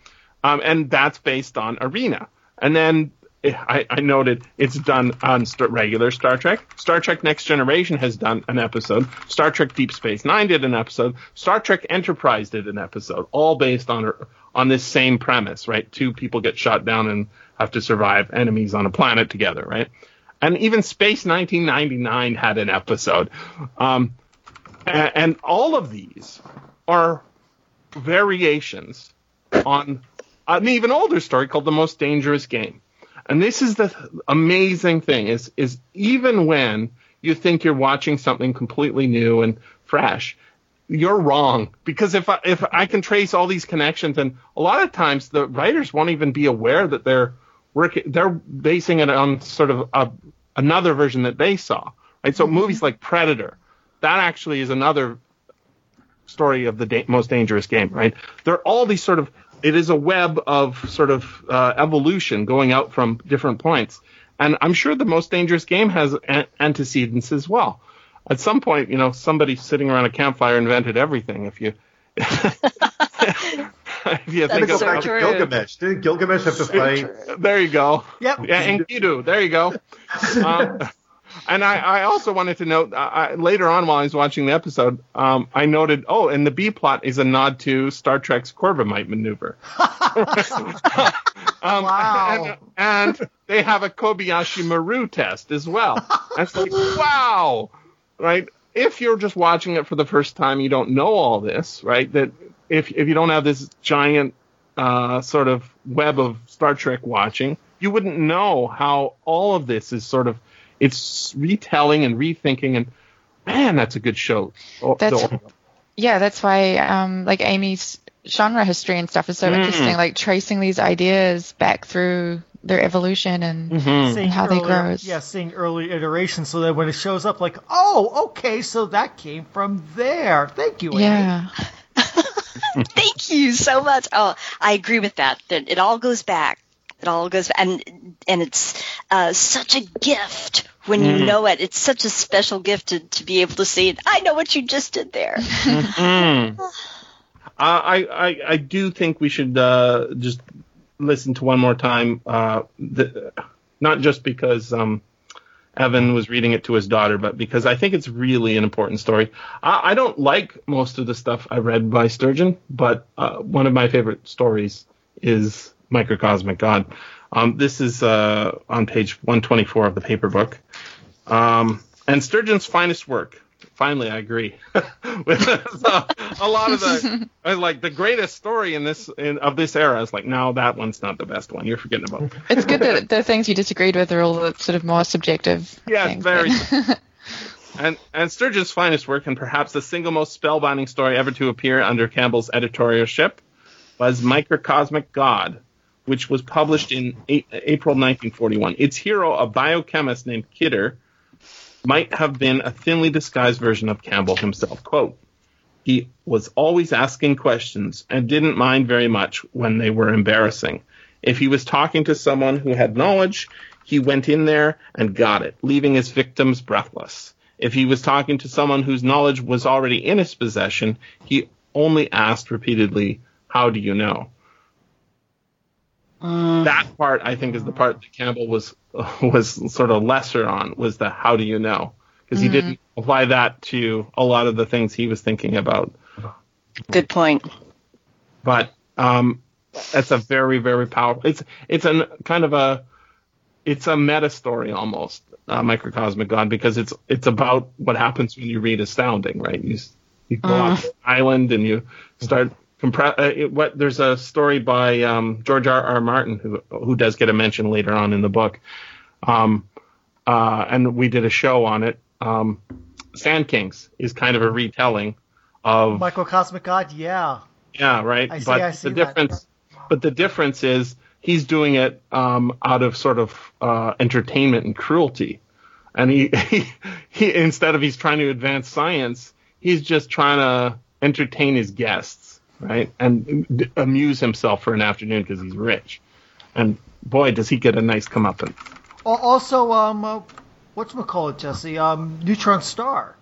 Um, and that's based on Arena. And then I, I noted it's done on st- regular Star Trek. Star Trek Next Generation has done an episode. Star Trek Deep Space Nine did an episode. Star Trek Enterprise did an episode, all based on on this same premise, right? Two people get shot down and have to survive enemies on a planet together, right? And even Space 1999 had an episode. Um, a- and all of these are variations on an even older story called The Most Dangerous Game. And this is the th- amazing thing is is even when you think you're watching something completely new and fresh, you're wrong because if I, if I can trace all these connections and a lot of times the writers won't even be aware that they're working they're basing it on sort of a, another version that they saw. Right? So mm-hmm. movies like Predator, that actually is another story of the da- most dangerous game, right? There are all these sort of it is a web of sort of uh, evolution going out from different points, and I'm sure the most dangerous game has an- antecedents as well. At some point, you know, somebody sitting around a campfire invented everything. If you if you think That's of so Back true. Gilgamesh. Didn't Gilgamesh have to fight? there you go. Yep. Yeah, Enkidu. There you go. Um, and I, I also wanted to note I, later on while I was watching the episode, um, I noted, oh, and the B plot is a nod to Star Trek's Corbomite maneuver. um, Wow. And, and they have a Kobayashi Maru test as well. It's like, wow, right? If you're just watching it for the first time, you don't know all this, right? That if if you don't have this giant uh, sort of web of Star Trek watching, you wouldn't know how all of this is sort of it's retelling and rethinking and man, that's a good show. Oh, That's- the- yeah, that's why um, like Amy's genre history and stuff is so Mm. interesting. Like tracing these ideas back through their evolution and Mhm. Seeing how they grow. Yeah, seeing early iterations so that when it shows up, like, oh, okay, so that came from there. Thank you. Amy. yeah, Thank you so much. Oh, I agree with that. That it all goes back It all goes and and it's uh, such a gift when you Mm. know it. It's such a special gift to, to be able to see it. I know what you just did there. Mm. Uh, I, I I do think we should uh, just listen to one more time. Uh, the, not just because um, Evan was reading it to his daughter, but because I think it's really an important story. I, I don't like most of the stuff I read by Sturgeon, but uh, one of my favorite stories is Microcosmic God. Um, this is uh, on page 124 of the paper book. Um, and Sturgeon's finest work. Finally, I agree. With so, a lot of the like the greatest story in this in, of this era is like no, that one's not the best one. You're forgetting about. it. It's good that the things you disagreed with are all the sort of more subjective. Yeah, things, very. And and Sturgeon's finest work, and perhaps the single most spellbinding story ever to appear under Campbell's editorship, was Microcosmic God, which was published in April 1941. Its hero, a biochemist named Kidder, might have been a thinly disguised version of Campbell himself. Quote, he was always asking questions and didn't mind very much when they were embarrassing. If he was talking to someone who had knowledge, he went in there and got it, leaving his victims breathless. If he was talking to someone whose knowledge was already in his possession, he only asked repeatedly, How do you know? That part, I think, is the part that Campbell was was sort of lesser on was the how do you know because he didn't apply that to a lot of the things he was thinking about. Good point. But um, it's a very very powerful. It's it's a kind of a it's a meta story almost, uh, microcosmic God, because it's it's about what happens when you read Astounding, right? You you go off the island and you start compress. Uh, it, what there's a story by um, George R. R. Martin who who does get a mention later on in the book, um, uh, and we did a show on it. Um, Sand Kings is kind of a retelling of Microcosmic God, yeah. yeah, right. I see, but I see the that. difference, but the difference is he's doing it um, out of sort of uh, entertainment and cruelty, and he, he he instead of he's trying to advance science, he's just trying to entertain his guests, right, and d- amuse himself for an afternoon because he's rich, and boy, does he get a nice comeuppance. Al- Also, um, uh, whatchamacallit, Jesse? Um, Neutron Star.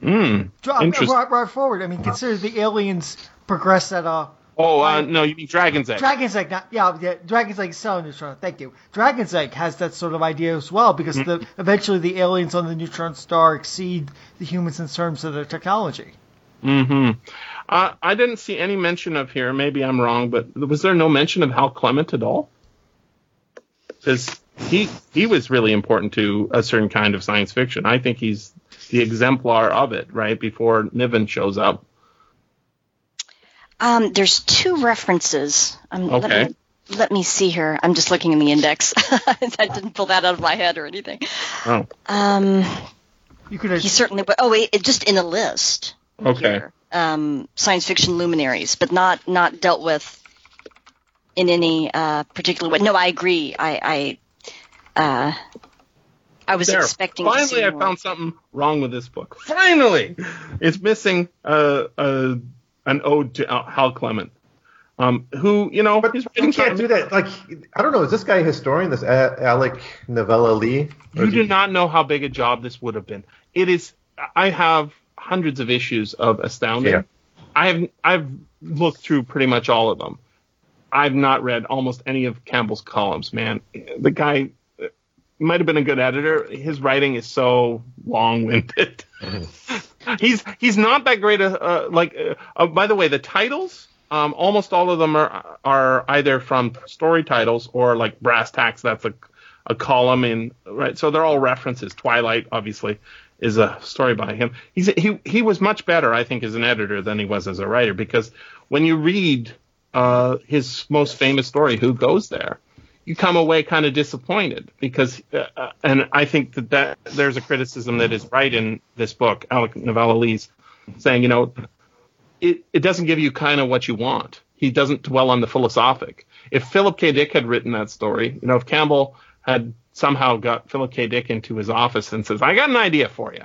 Mm. Dra- Interesting. Right, right forward. I mean, consider the aliens progress at a Oh, uh, no, you mean Dragon's Egg? Dragon's Egg, not, yeah, yeah, Dragon's Egg cell neutron. Thank you. Dragon's Egg has that sort of idea as well because the eventually the aliens on the neutron star exceed the humans in terms of their technology. hmm Uh, I didn't see any mention of here. Maybe I'm wrong, but was there no mention of Hal Clement at all? Because he he was really important to a certain kind of science fiction. I think he's the exemplar of it. Right before Niven shows up. Um, there's two references. Um, Okay. Let me, let me see here. I'm just looking in the index. I didn't pull that out of my head or anything. Oh, Um, You could he certainly. Oh wait, it, just in a list. Okay. here. Um, science fiction luminaries, but not not dealt with in any uh, particular way. No, I agree. I I, uh, I was There. expecting. to Finally, see I more. found something wrong with this book. Finally, it's missing uh, uh, an ode to Hal Clement, um, who you know But he's you can't do that. Like, I don't know. Is this guy a historian? This A- Alec Nevala-Lee? You is he- do not know how big a job this would have been. It is. I have hundreds of issues of Astounding. Yeah. I have. I've looked through pretty much all of them. I've not read almost any of Campbell's columns. Man, the guy uh, might have been a good editor. His writing is so long-winded. he's he's not that great. A, uh, like, uh, uh, by the way, the titles. Um, almost all of them are are either from story titles or like brass tacks. That's a a column in right. So they're all references. Twilight, obviously, is a story by him. He's he he was much better, I think, as an editor than he was as a writer because when you read uh, his most famous story, Who Goes There, you come away kind of disappointed because, uh, uh, and I think that, that there's a criticism that is right in this book, Alec Nevala-Lee's saying, you know, it, it doesn't give you kind of what you want. He doesn't dwell on the philosophic. If Philip K. Dick had written that story, you know, if Campbell had somehow got Philip K. Dick into his office and says, I got an idea for you.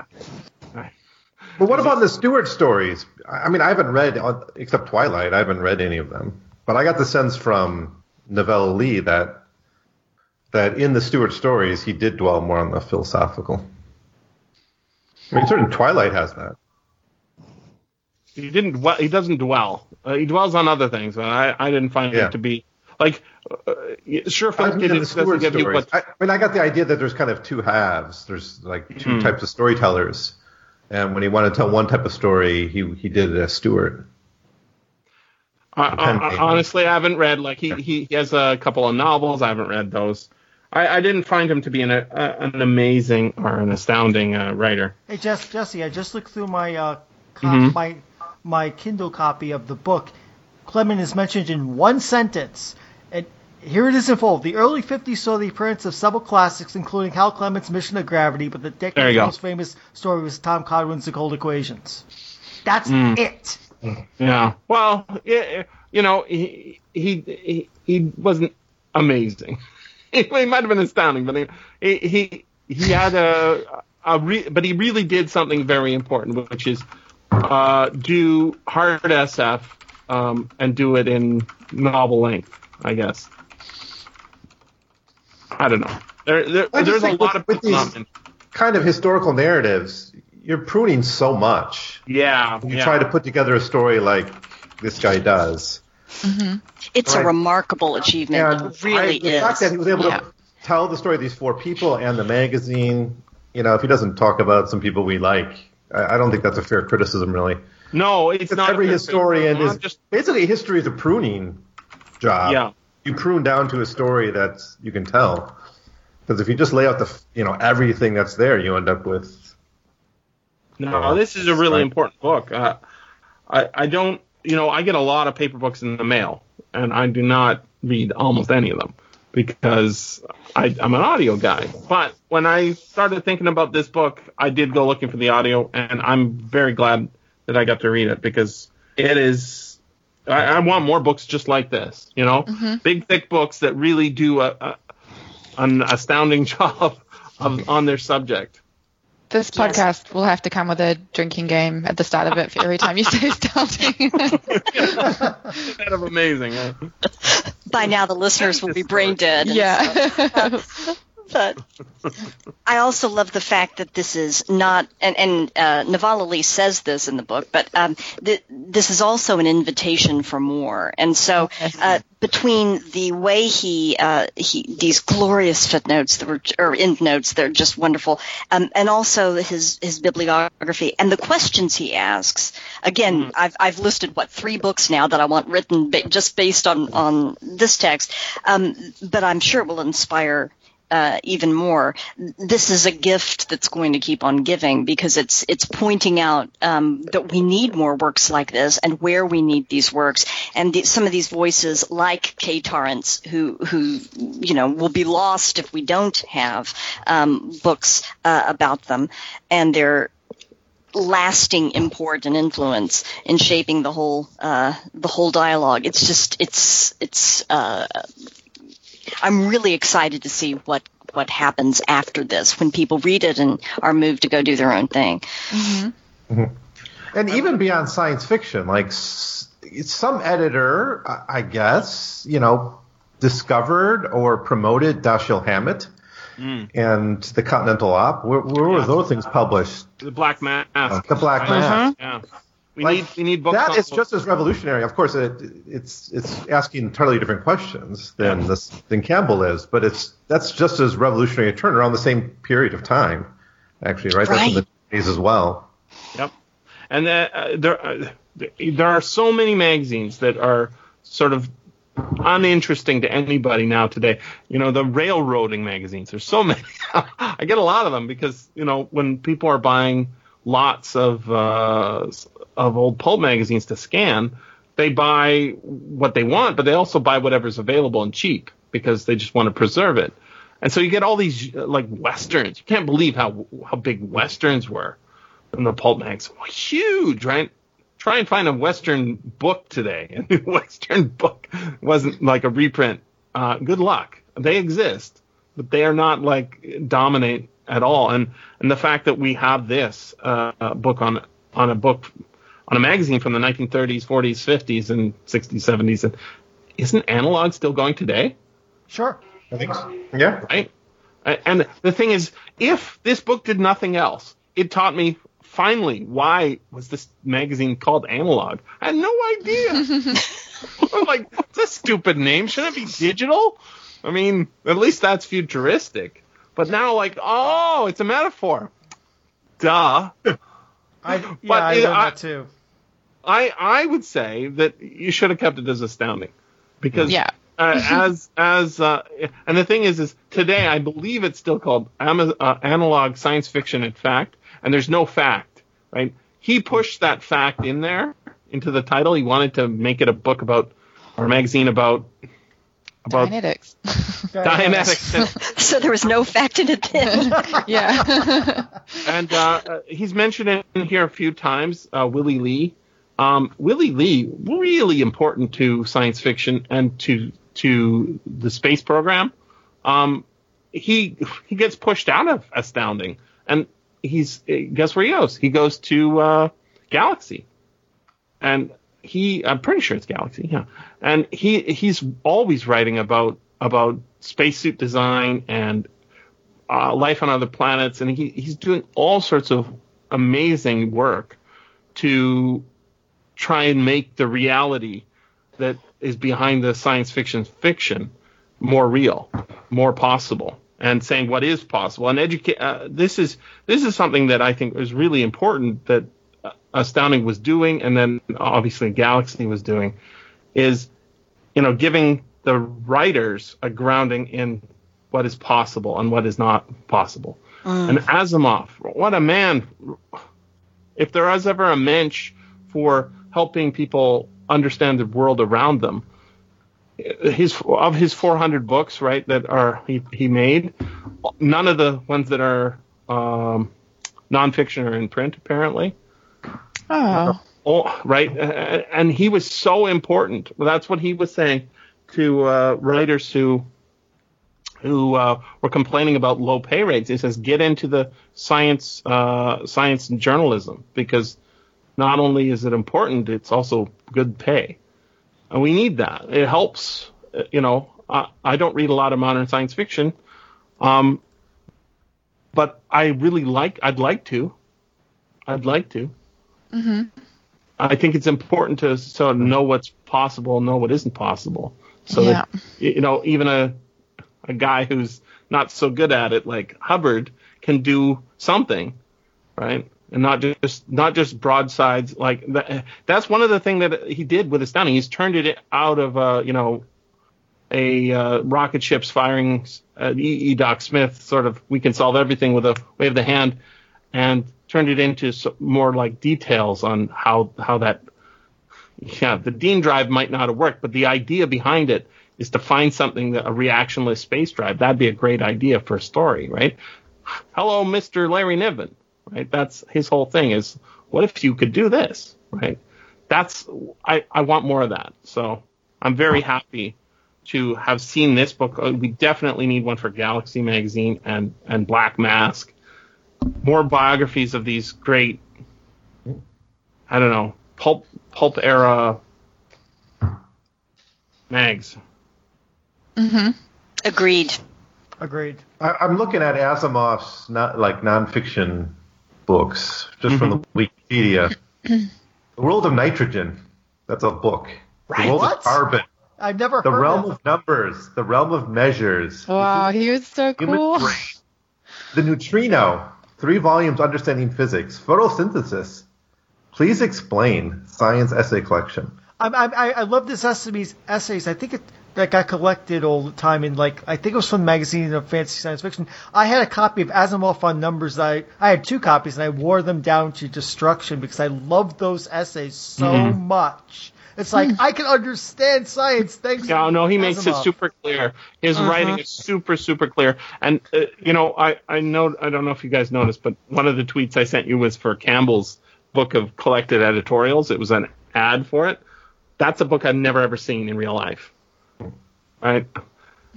But what about the Stuart stories? I mean, I haven't read except Twilight. I haven't read any of them. But I got the sense from Nevala-Lee that that in the Stuart stories he did dwell more on the philosophical. I mean, certainly Twilight has that. He didn't. Dwell, he doesn't dwell. Uh, he dwells on other things, but I, I didn't find Yeah. it to be like. Uh, sure, I mean, K. in the Dick doesn't give you stories, what. I, I mean, I got the idea that there's kind of two halves. There's like 2 Mhm. types of storytellers, and when he wanted to tell one type of story, he he did it as Stuart. I, I, honestly, I haven't read like he, he he has a couple of novels. I haven't read those. I, I didn't find him to be an a, an amazing or an astounding uh, writer. Hey, Jess, Jesse, I just looked through my uh, co- Mhm. my my Kindle copy of the book. Clement is mentioned in one sentence, and here it is in full. The early 50s saw the appearance of several classics, including Hal Clement's Mission of Gravity, but the decade's most famous story was Tom Godwin's The Cold Equations. That's Mm. it. Yeah. Well, yeah, you know, he he he, he wasn't amazing. he might have been astounding, but he he he had a a re- but he really did something very important, which is uh, do hard SF um, and do it in novel length. I guess. I don't know. There, there I there's a lot with- of with these- Kind of historical narratives, you're pruning so much. Yeah. You yeah. try to put together a story like this guy does. Mm-hmm. It's a remarkable achievement. And it really I, the is. fact that he was able Yeah. to tell the story of these four people and the magazine, you know, if he doesn't talk about some people we like, I, I don't think that's a fair criticism, really. No, it's Because not. every a- historian not is just basically history is a pruning job. yeah. You prune down to a story that you can tell. Because if you just lay out the, you know, everything that's there, you end up with. No, this is a really Right. important book. Uh, I I don't, you know, I get a lot of paper books in the mail, and I do not read almost any of them because I, I'm an audio guy. But when I started thinking about this book, I did go looking for the audio, and I'm very glad that I got to read it because it is. I, I want more books just like this, you know, mm-hmm. big thick books that really do a, a an astounding job of, on their subject. This Yes. podcast will have to come with a drinking game at the start of it for every time you say astounding. kind of amazing. Huh? By now, the listeners will be brain dead. and yeah. but I also love the fact that this is not, and, and uh, Nevala-Lee says this in the book, but um, th- this is also an invitation for more. And so, uh, between the way he, uh, he these glorious footnotes that were, or endnotes, they're just wonderful, um, and also his his bibliography and the questions he asks. Again, I've I've listed what three books now that I want written ba- just based on on this text, um, but I'm sure it will inspire uh, even more. This is a gift that's going to keep on giving because it's it's pointing out um, that we need more works like this and where we need these works and the, some of these voices like Kay Torrance who who you know will be lost if we don't have um, books uh, about them and their lasting import and influence in shaping the whole uh, the whole dialogue. It's just it's it's uh, I'm really excited to see what what happens after this when people read it and are moved to go do their own thing. Mm-hmm. Mm-hmm. And even beyond science fiction, like s- some editor, I I guess, you know, discovered or promoted Dashiell Hammett mm. and the Continental Op. Where, where were those things published? The Black Mask. The Black Mask. Mm-hmm. Yeah. We Like, need we need books. That on- is just as revolutionary. Of course, it, it's it's asking entirely different questions than this than Campbell is, but it's that's just as revolutionary a turn around the same period of time, actually, right? That's in the days as well. Yep. And uh, there uh, there are so many magazines that are sort of uninteresting to anybody now today. You know, the railroading magazines. There's so many. I get a lot of them because you know when people are buying lots of uh, of old pulp magazines to scan, they buy what they want, but they also buy whatever's available and cheap because they just want to preserve it. And so you get all these like westerns. You can't believe how how big westerns were in the pulp mags. Huge, right? Try and find a western book today. A western book wasn't like a reprint. Uh, good luck. They exist, but they are not like dominate at all. And and the fact that we have this uh, book on on a book on a magazine from the 1930s, 40s, 50s, and 60s, 70s, and isn't analog still going today? Sure. I think so. Yeah. right? And the thing is, if this book did nothing else, it taught me finally why was this magazine called Analog. I had no idea. I'm like, it's a stupid name. Shouldn't it be digital? I mean, at least that's futuristic. But now, like, oh, it's a metaphor. Duh. I, yeah, But I it- learned I- that too. I I would say that you should have kept it as astounding, because Yeah. uh, as as uh, and the thing is is today I believe it's still called Ama- uh, analog science fiction and fact, and there's no fact, right? He pushed that fact in there into the title. He wanted to make it a book about or a magazine about about Dianetics. Dianetics. So there was no fact in it then. yeah. and uh, uh, he's mentioned it in here a few times. Uh, Willy Ley, um, Willy Ley, really important to science fiction and to to the space program. Um, he he gets pushed out of Astounding, and he's guess where he goes? He goes to uh, Galaxy, and he I'm pretty sure it's Galaxy, yeah. And he he's always writing about about spacesuit design and uh, life on other planets, and he, he's doing all sorts of amazing work to try and make the reality that is behind the science fiction fiction more real, more possible, and saying what is possible. And educate. Uh, this is this is something that I think is really important that uh, Astounding was doing, and then obviously Galaxy was doing, is you know giving the writers a grounding in what is possible and what is not possible. And Asimov, what a man! If there was ever a mensch for helping people understand the world around them, his of his 400 books, right, that are he, he made, none of the ones that are um, nonfiction are in print apparently. Oh. Oh, right, and he was so important. Well, that's what he was saying to uh, writers who who uh, were complaining about low pay rates. He says, get into the science uh, science and journalism because not only is it important, it's also good pay, and we need that. It helps. uh, You know, I, I don't read a lot of modern science fiction, um, but I really like. I'd like to. I'd like to. Mm-hmm. I think it's important to sort of know what's possible, know what isn't possible. So Yeah. that you know, even a a guy who's not so good at it like Hubbard can do something, right? And not just not just broadsides like that. That's one of the thing that he did with Astounding. He's turned it out of uh, you know a uh, rocket ships firing uh, E. E. Doc Smith sort of we can solve everything with a wave of the hand, and turned it into more like details on how how that yeah the Dean drive might not have worked, but the idea behind it is to find something that a reactionless space drive that'd be a great idea for a story, right? Hello, Mister Larry Niven, right? That's his whole thing is what if you could do this, right? That's I I want more of that. So I'm very happy to have seen this book. Uh, We definitely need one for Galaxy Magazine and and Black Mask. More biographies of these great, I don't know, pulp pulp era mags. Mhm. Agreed. Agreed. I, I'm looking at Asimov's not like nonfiction books just from the mm-hmm. Wikipedia. the World of Nitrogen. That's a book. Right. The World What? of Carbon. I've never The Realm of. of Numbers. The Realm of Measures. Wow, he was so cool. brain. The Neutrino. Three volumes understanding physics. Photosynthesis. Please explain. Science essay collection. I, I, I love this Sesame's essays. I think it that got collected all the time in like I think it was from the magazine of fantasy science fiction. I had a copy of Asimov on numbers. I I had two copies and I wore them down to destruction because I loved those essays so much. It's like I can understand science thanks. To no, he makes it super clear. His writing is super, super clear. And uh, you know, I I know I don't know if you guys noticed, but one of the tweets I sent you was for Campbell's book of collected editorials. It was an ad for it. That's a book I've never ever seen in real life. Right?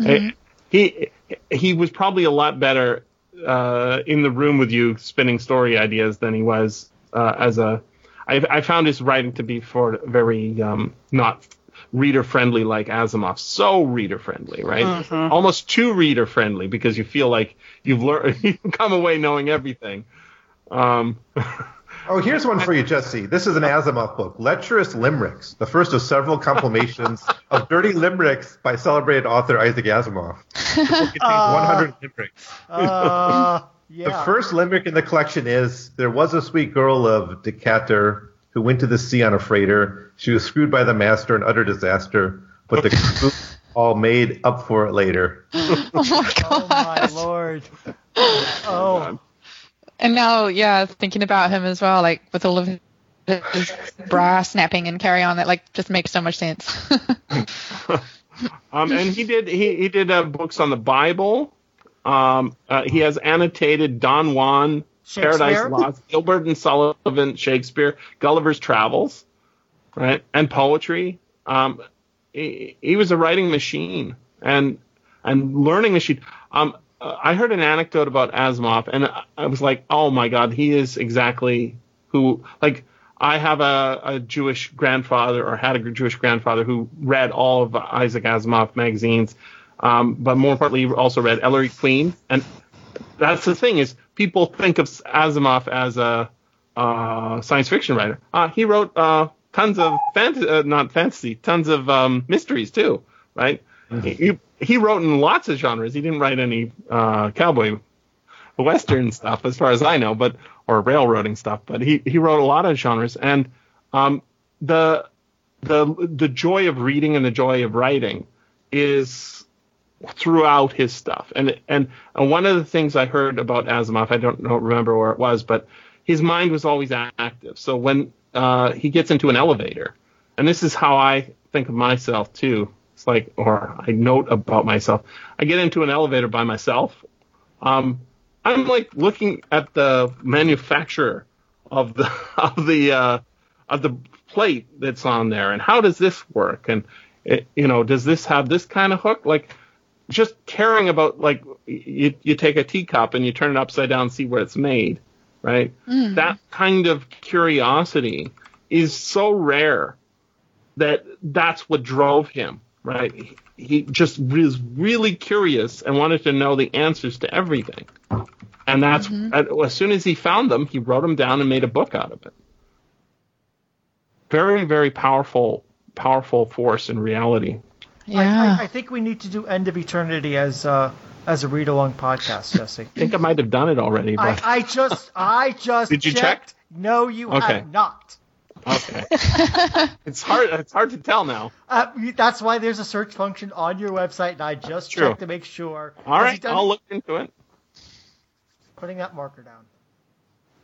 Eh, He he was probably a lot better uh, in the room with you spinning story ideas than he was uh, as a. I, I found his writing to be for very um, not reader friendly like Asimov. So reader friendly, right? Almost too reader friendly because you feel like you've learned, you come away knowing everything. Um, Oh, here's one for you, Jesse. This is an Asimov book, Lecherous Limericks, the first of several compilations of dirty limericks by celebrated author Isaac Asimov. The book contains 100 limericks. Uh, The first limerick in the collection is There was a sweet girl of Decatur who went to the sea on a freighter. She was screwed by the master in utter disaster, but the crew all made up for it later. Oh my Oh my lord. Oh, And now, yeah, thinking about him as well, like with all of his bra snapping and carry on, that like just makes so much sense. Um, and he did he he did uh, books on the Bible. Um, uh, he has annotated Don Juan, Shakespeare? Paradise Lost, Gilbert and Sullivan, Shakespeare, Gulliver's Travels, right, and poetry. Um, he, he was a writing machine and and learning machine. Um, uh, I heard an anecdote about Asimov, and I- was like, oh my god, he is exactly who like. I have a, a Jewish grandfather, or had a Jewish grandfather, who read all of Isaac Asimov magazines, um, but more importantly, also read Ellery Queen. And that's the thing is, people think of Asimov as a uh, science fiction writer. Uh, he wrote uh, tons of fantasy, uh, not fantasy, tons of um, mysteries too, right? He, he wrote in lots of genres. He didn't write any uh, cowboy western stuff, as far as I know, but or railroading stuff. But he he wrote a lot of genres, and um, the the the joy of reading and the joy of writing is throughout his stuff. And and, one of the things I heard about Asimov, I don't know, remember where it was, but his mind was always active. So when uh, he gets into an elevator, and this is how I think of myself too. It's like, or I note about myself. I get into an elevator by myself. Um, I'm like looking at the manufacturer of the of the uh, of the plate that's on there, and how does this work? And it, you know, does this have this kind of hook? Like, just caring about like you you take a teacup and you turn it upside down, and see where it's made, right? That kind of curiosity is so rare that that's what drove him, right? He, he just was really curious and wanted to know the answers to everything. And that's as soon as he found them, he wrote them down and made a book out of it. Very, very powerful, powerful force in reality. yeah. I, I, I think we need to do End of Eternity as uh, as a read along podcast, Jesse. I think I might have done it already, but I just I just Did you checked. No, you Okay. have not. Okay. it's hard. It's hard to tell now. Uh, that's why there's a search function on your website, and I just True. checked to make sure. All Has right, done I'll it? look into it. Putting that marker down.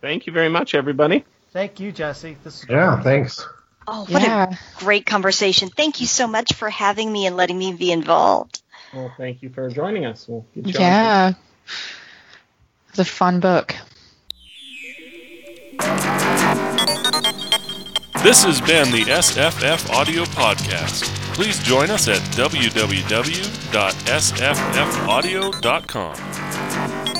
Thank you very much, everybody. Thank you, Jesse. This is Yeah, thanks. Oh, what Yeah. a great conversation. Thank you so much for having me and letting me be involved. Well, thank you for joining us. We'll get you on. Yeah. It's a fun book. This has been the SFFaudio Podcast. Please join us at www.sffaudio.com.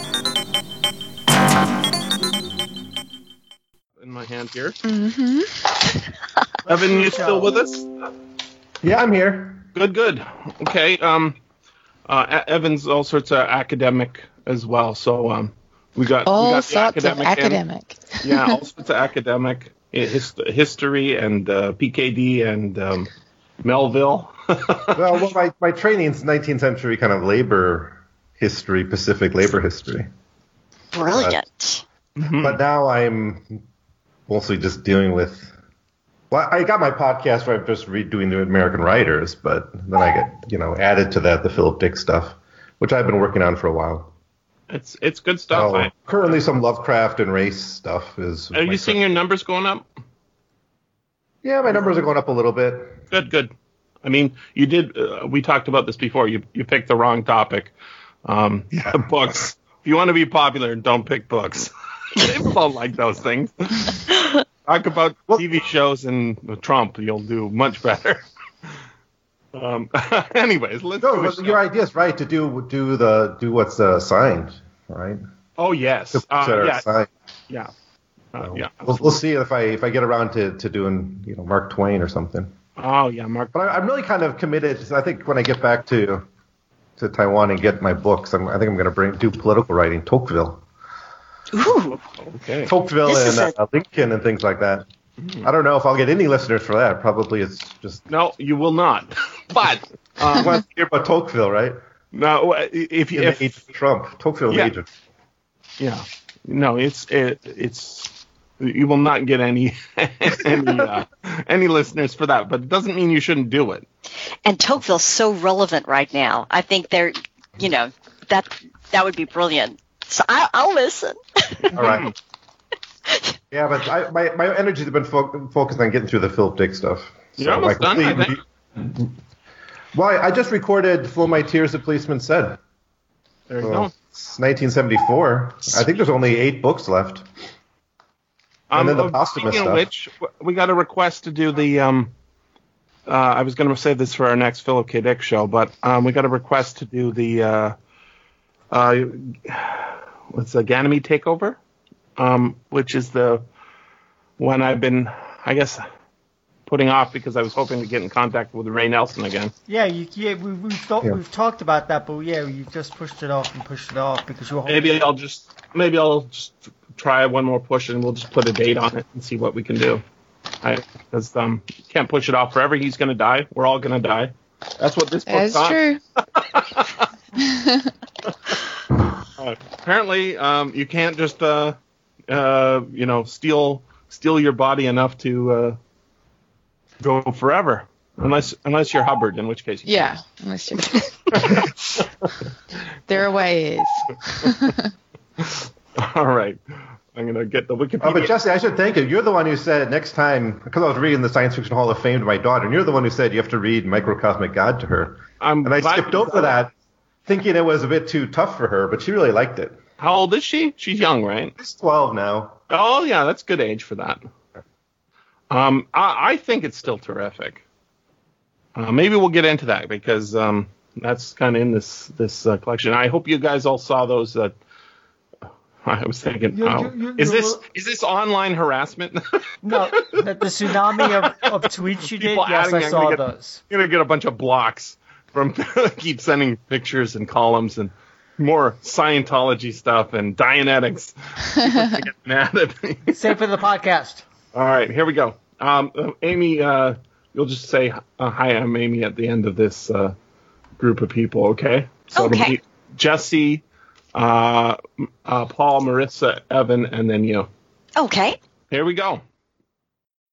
in my hand here. Mm-hmm. Evan, you still with us? Yeah, I'm here. Good, good. Okay. Um, uh, Evan's all sorts of academic as well. So um, we got we All got the sorts of academic in. academic. yeah, all sorts of academic i- his, history and uh, PKD and um, Melville. Well, well my, my is 19th century kind of labor history, Pacific labor history. Brilliant. But now I'm mostly just dealing with. Well, I got my podcast where I'm just redoing the American writers, but then I get, you know, added to that the Philip Dick stuff, which I've been working on for a while. It's it's good stuff. So, I- currently, some Lovecraft and race stuff is. are you seeing your numbers going up? Yeah, my numbers are going up a little bit. Good, good. I mean, you did. Uh, we talked about this before. You you picked the wrong topic. Um, books. If you want to be popular, don't pick books. People don't like those things. Talk about TV shows and Trump. You'll do much better. Um, anyways, let's. No, but your idea is right to do do the do what's uh, signed, right? Oh yes. Uh, yeah. signed. Yeah. Uh, yeah. We'll, we'll see if I if I get around to, to doing you know Mark Twain or something. Oh yeah, Mark. But I, I'm really kind of committed. I think when I get back to to Taiwan and get my books, I'm, I think I'm going to bring do political writing, Tocqueville, Ooh, Okay. Tocqueville This is and uh, Lincoln and things like that. I don't know if I'll get any listeners for that. Probably it's just No, you will not. But I um, want to hear about Tocqueville, right? no, if you In if the age of Trump, Tocqueville's Yeah. age of yeah, no, it's it, it's you will not get any any uh, any listeners for that. But it doesn't mean you shouldn't do it. and Tocqueville's so relevant right now. I think they're, you know, that that would be brilliant. So I, I'll listen. All right. Yeah, but I, my my energies have been fo- focused on getting through the Philip Dick stuff. You're almost done, I complete- Well, I just recorded "Flow My Tears," the policeman said. There you So, go. it's 1974. I think there's only eight books left. and then the uh, posthumous stuff. which, we got a request to do the. Um, uh, I was going to save this for our next Philip K. Dick show, but um, we got a request to do the. Uh, uh, what's the Ganymede takeover? Um, which is the one I've been, I guess, putting off because I was hoping to get in contact with Ray Nelson again. Yeah, you, yeah, we, we've thought, Yeah. we've talked about that, but yeah, you just pushed it off and pushed it off because you were hoping- Maybe I'll just maybe I'll just try one more push and we'll just put a date on it and see what we can do. I because um can't push it off forever. He's gonna die. We're all gonna die. That's what this book's That's on. true. Uh, apparently, um, you can't just uh, uh, you know steal steel your body enough to uh, go forever, unless unless you're Hubbard, in which case you Yeah. Unless you're- there are ways. All right, I'm gonna get the Wikipedia. Oh, but Jesse, I should thank you. You're the one who said next time, because I was reading the Science Fiction Hall of Fame to my daughter, and you're the one who said you have to read Microcosmic God to her. I'm And I skipped over that, thinking it was a bit too tough for her, but she really liked it. How old is she? She's young, right? She's 12 now. Oh yeah, that's good age for that. Um, I, I think it's still terrific. Uh, maybe we'll get into that because um, that's kind of in this this uh, collection. I hope you guys all saw those. Uh, I was thinking, You- oh, you- you- is this is this online harassment? no, the, the tsunami of, of tweets you did. Yes, I saw get- those. You're gonna get a bunch of blocks from keep sending pictures and columns and more Scientology stuff and Dianetics. People are getting mad at me. Same for the podcast. All right, here we go. Um, Amy, uh, you'll just say uh, hi. I'm Amy at the end of this uh, group of people. Okay. So it'll Okay. be Jesse, uh, uh, Paul, Marissa, Evan, and then you. Okay. Here we go.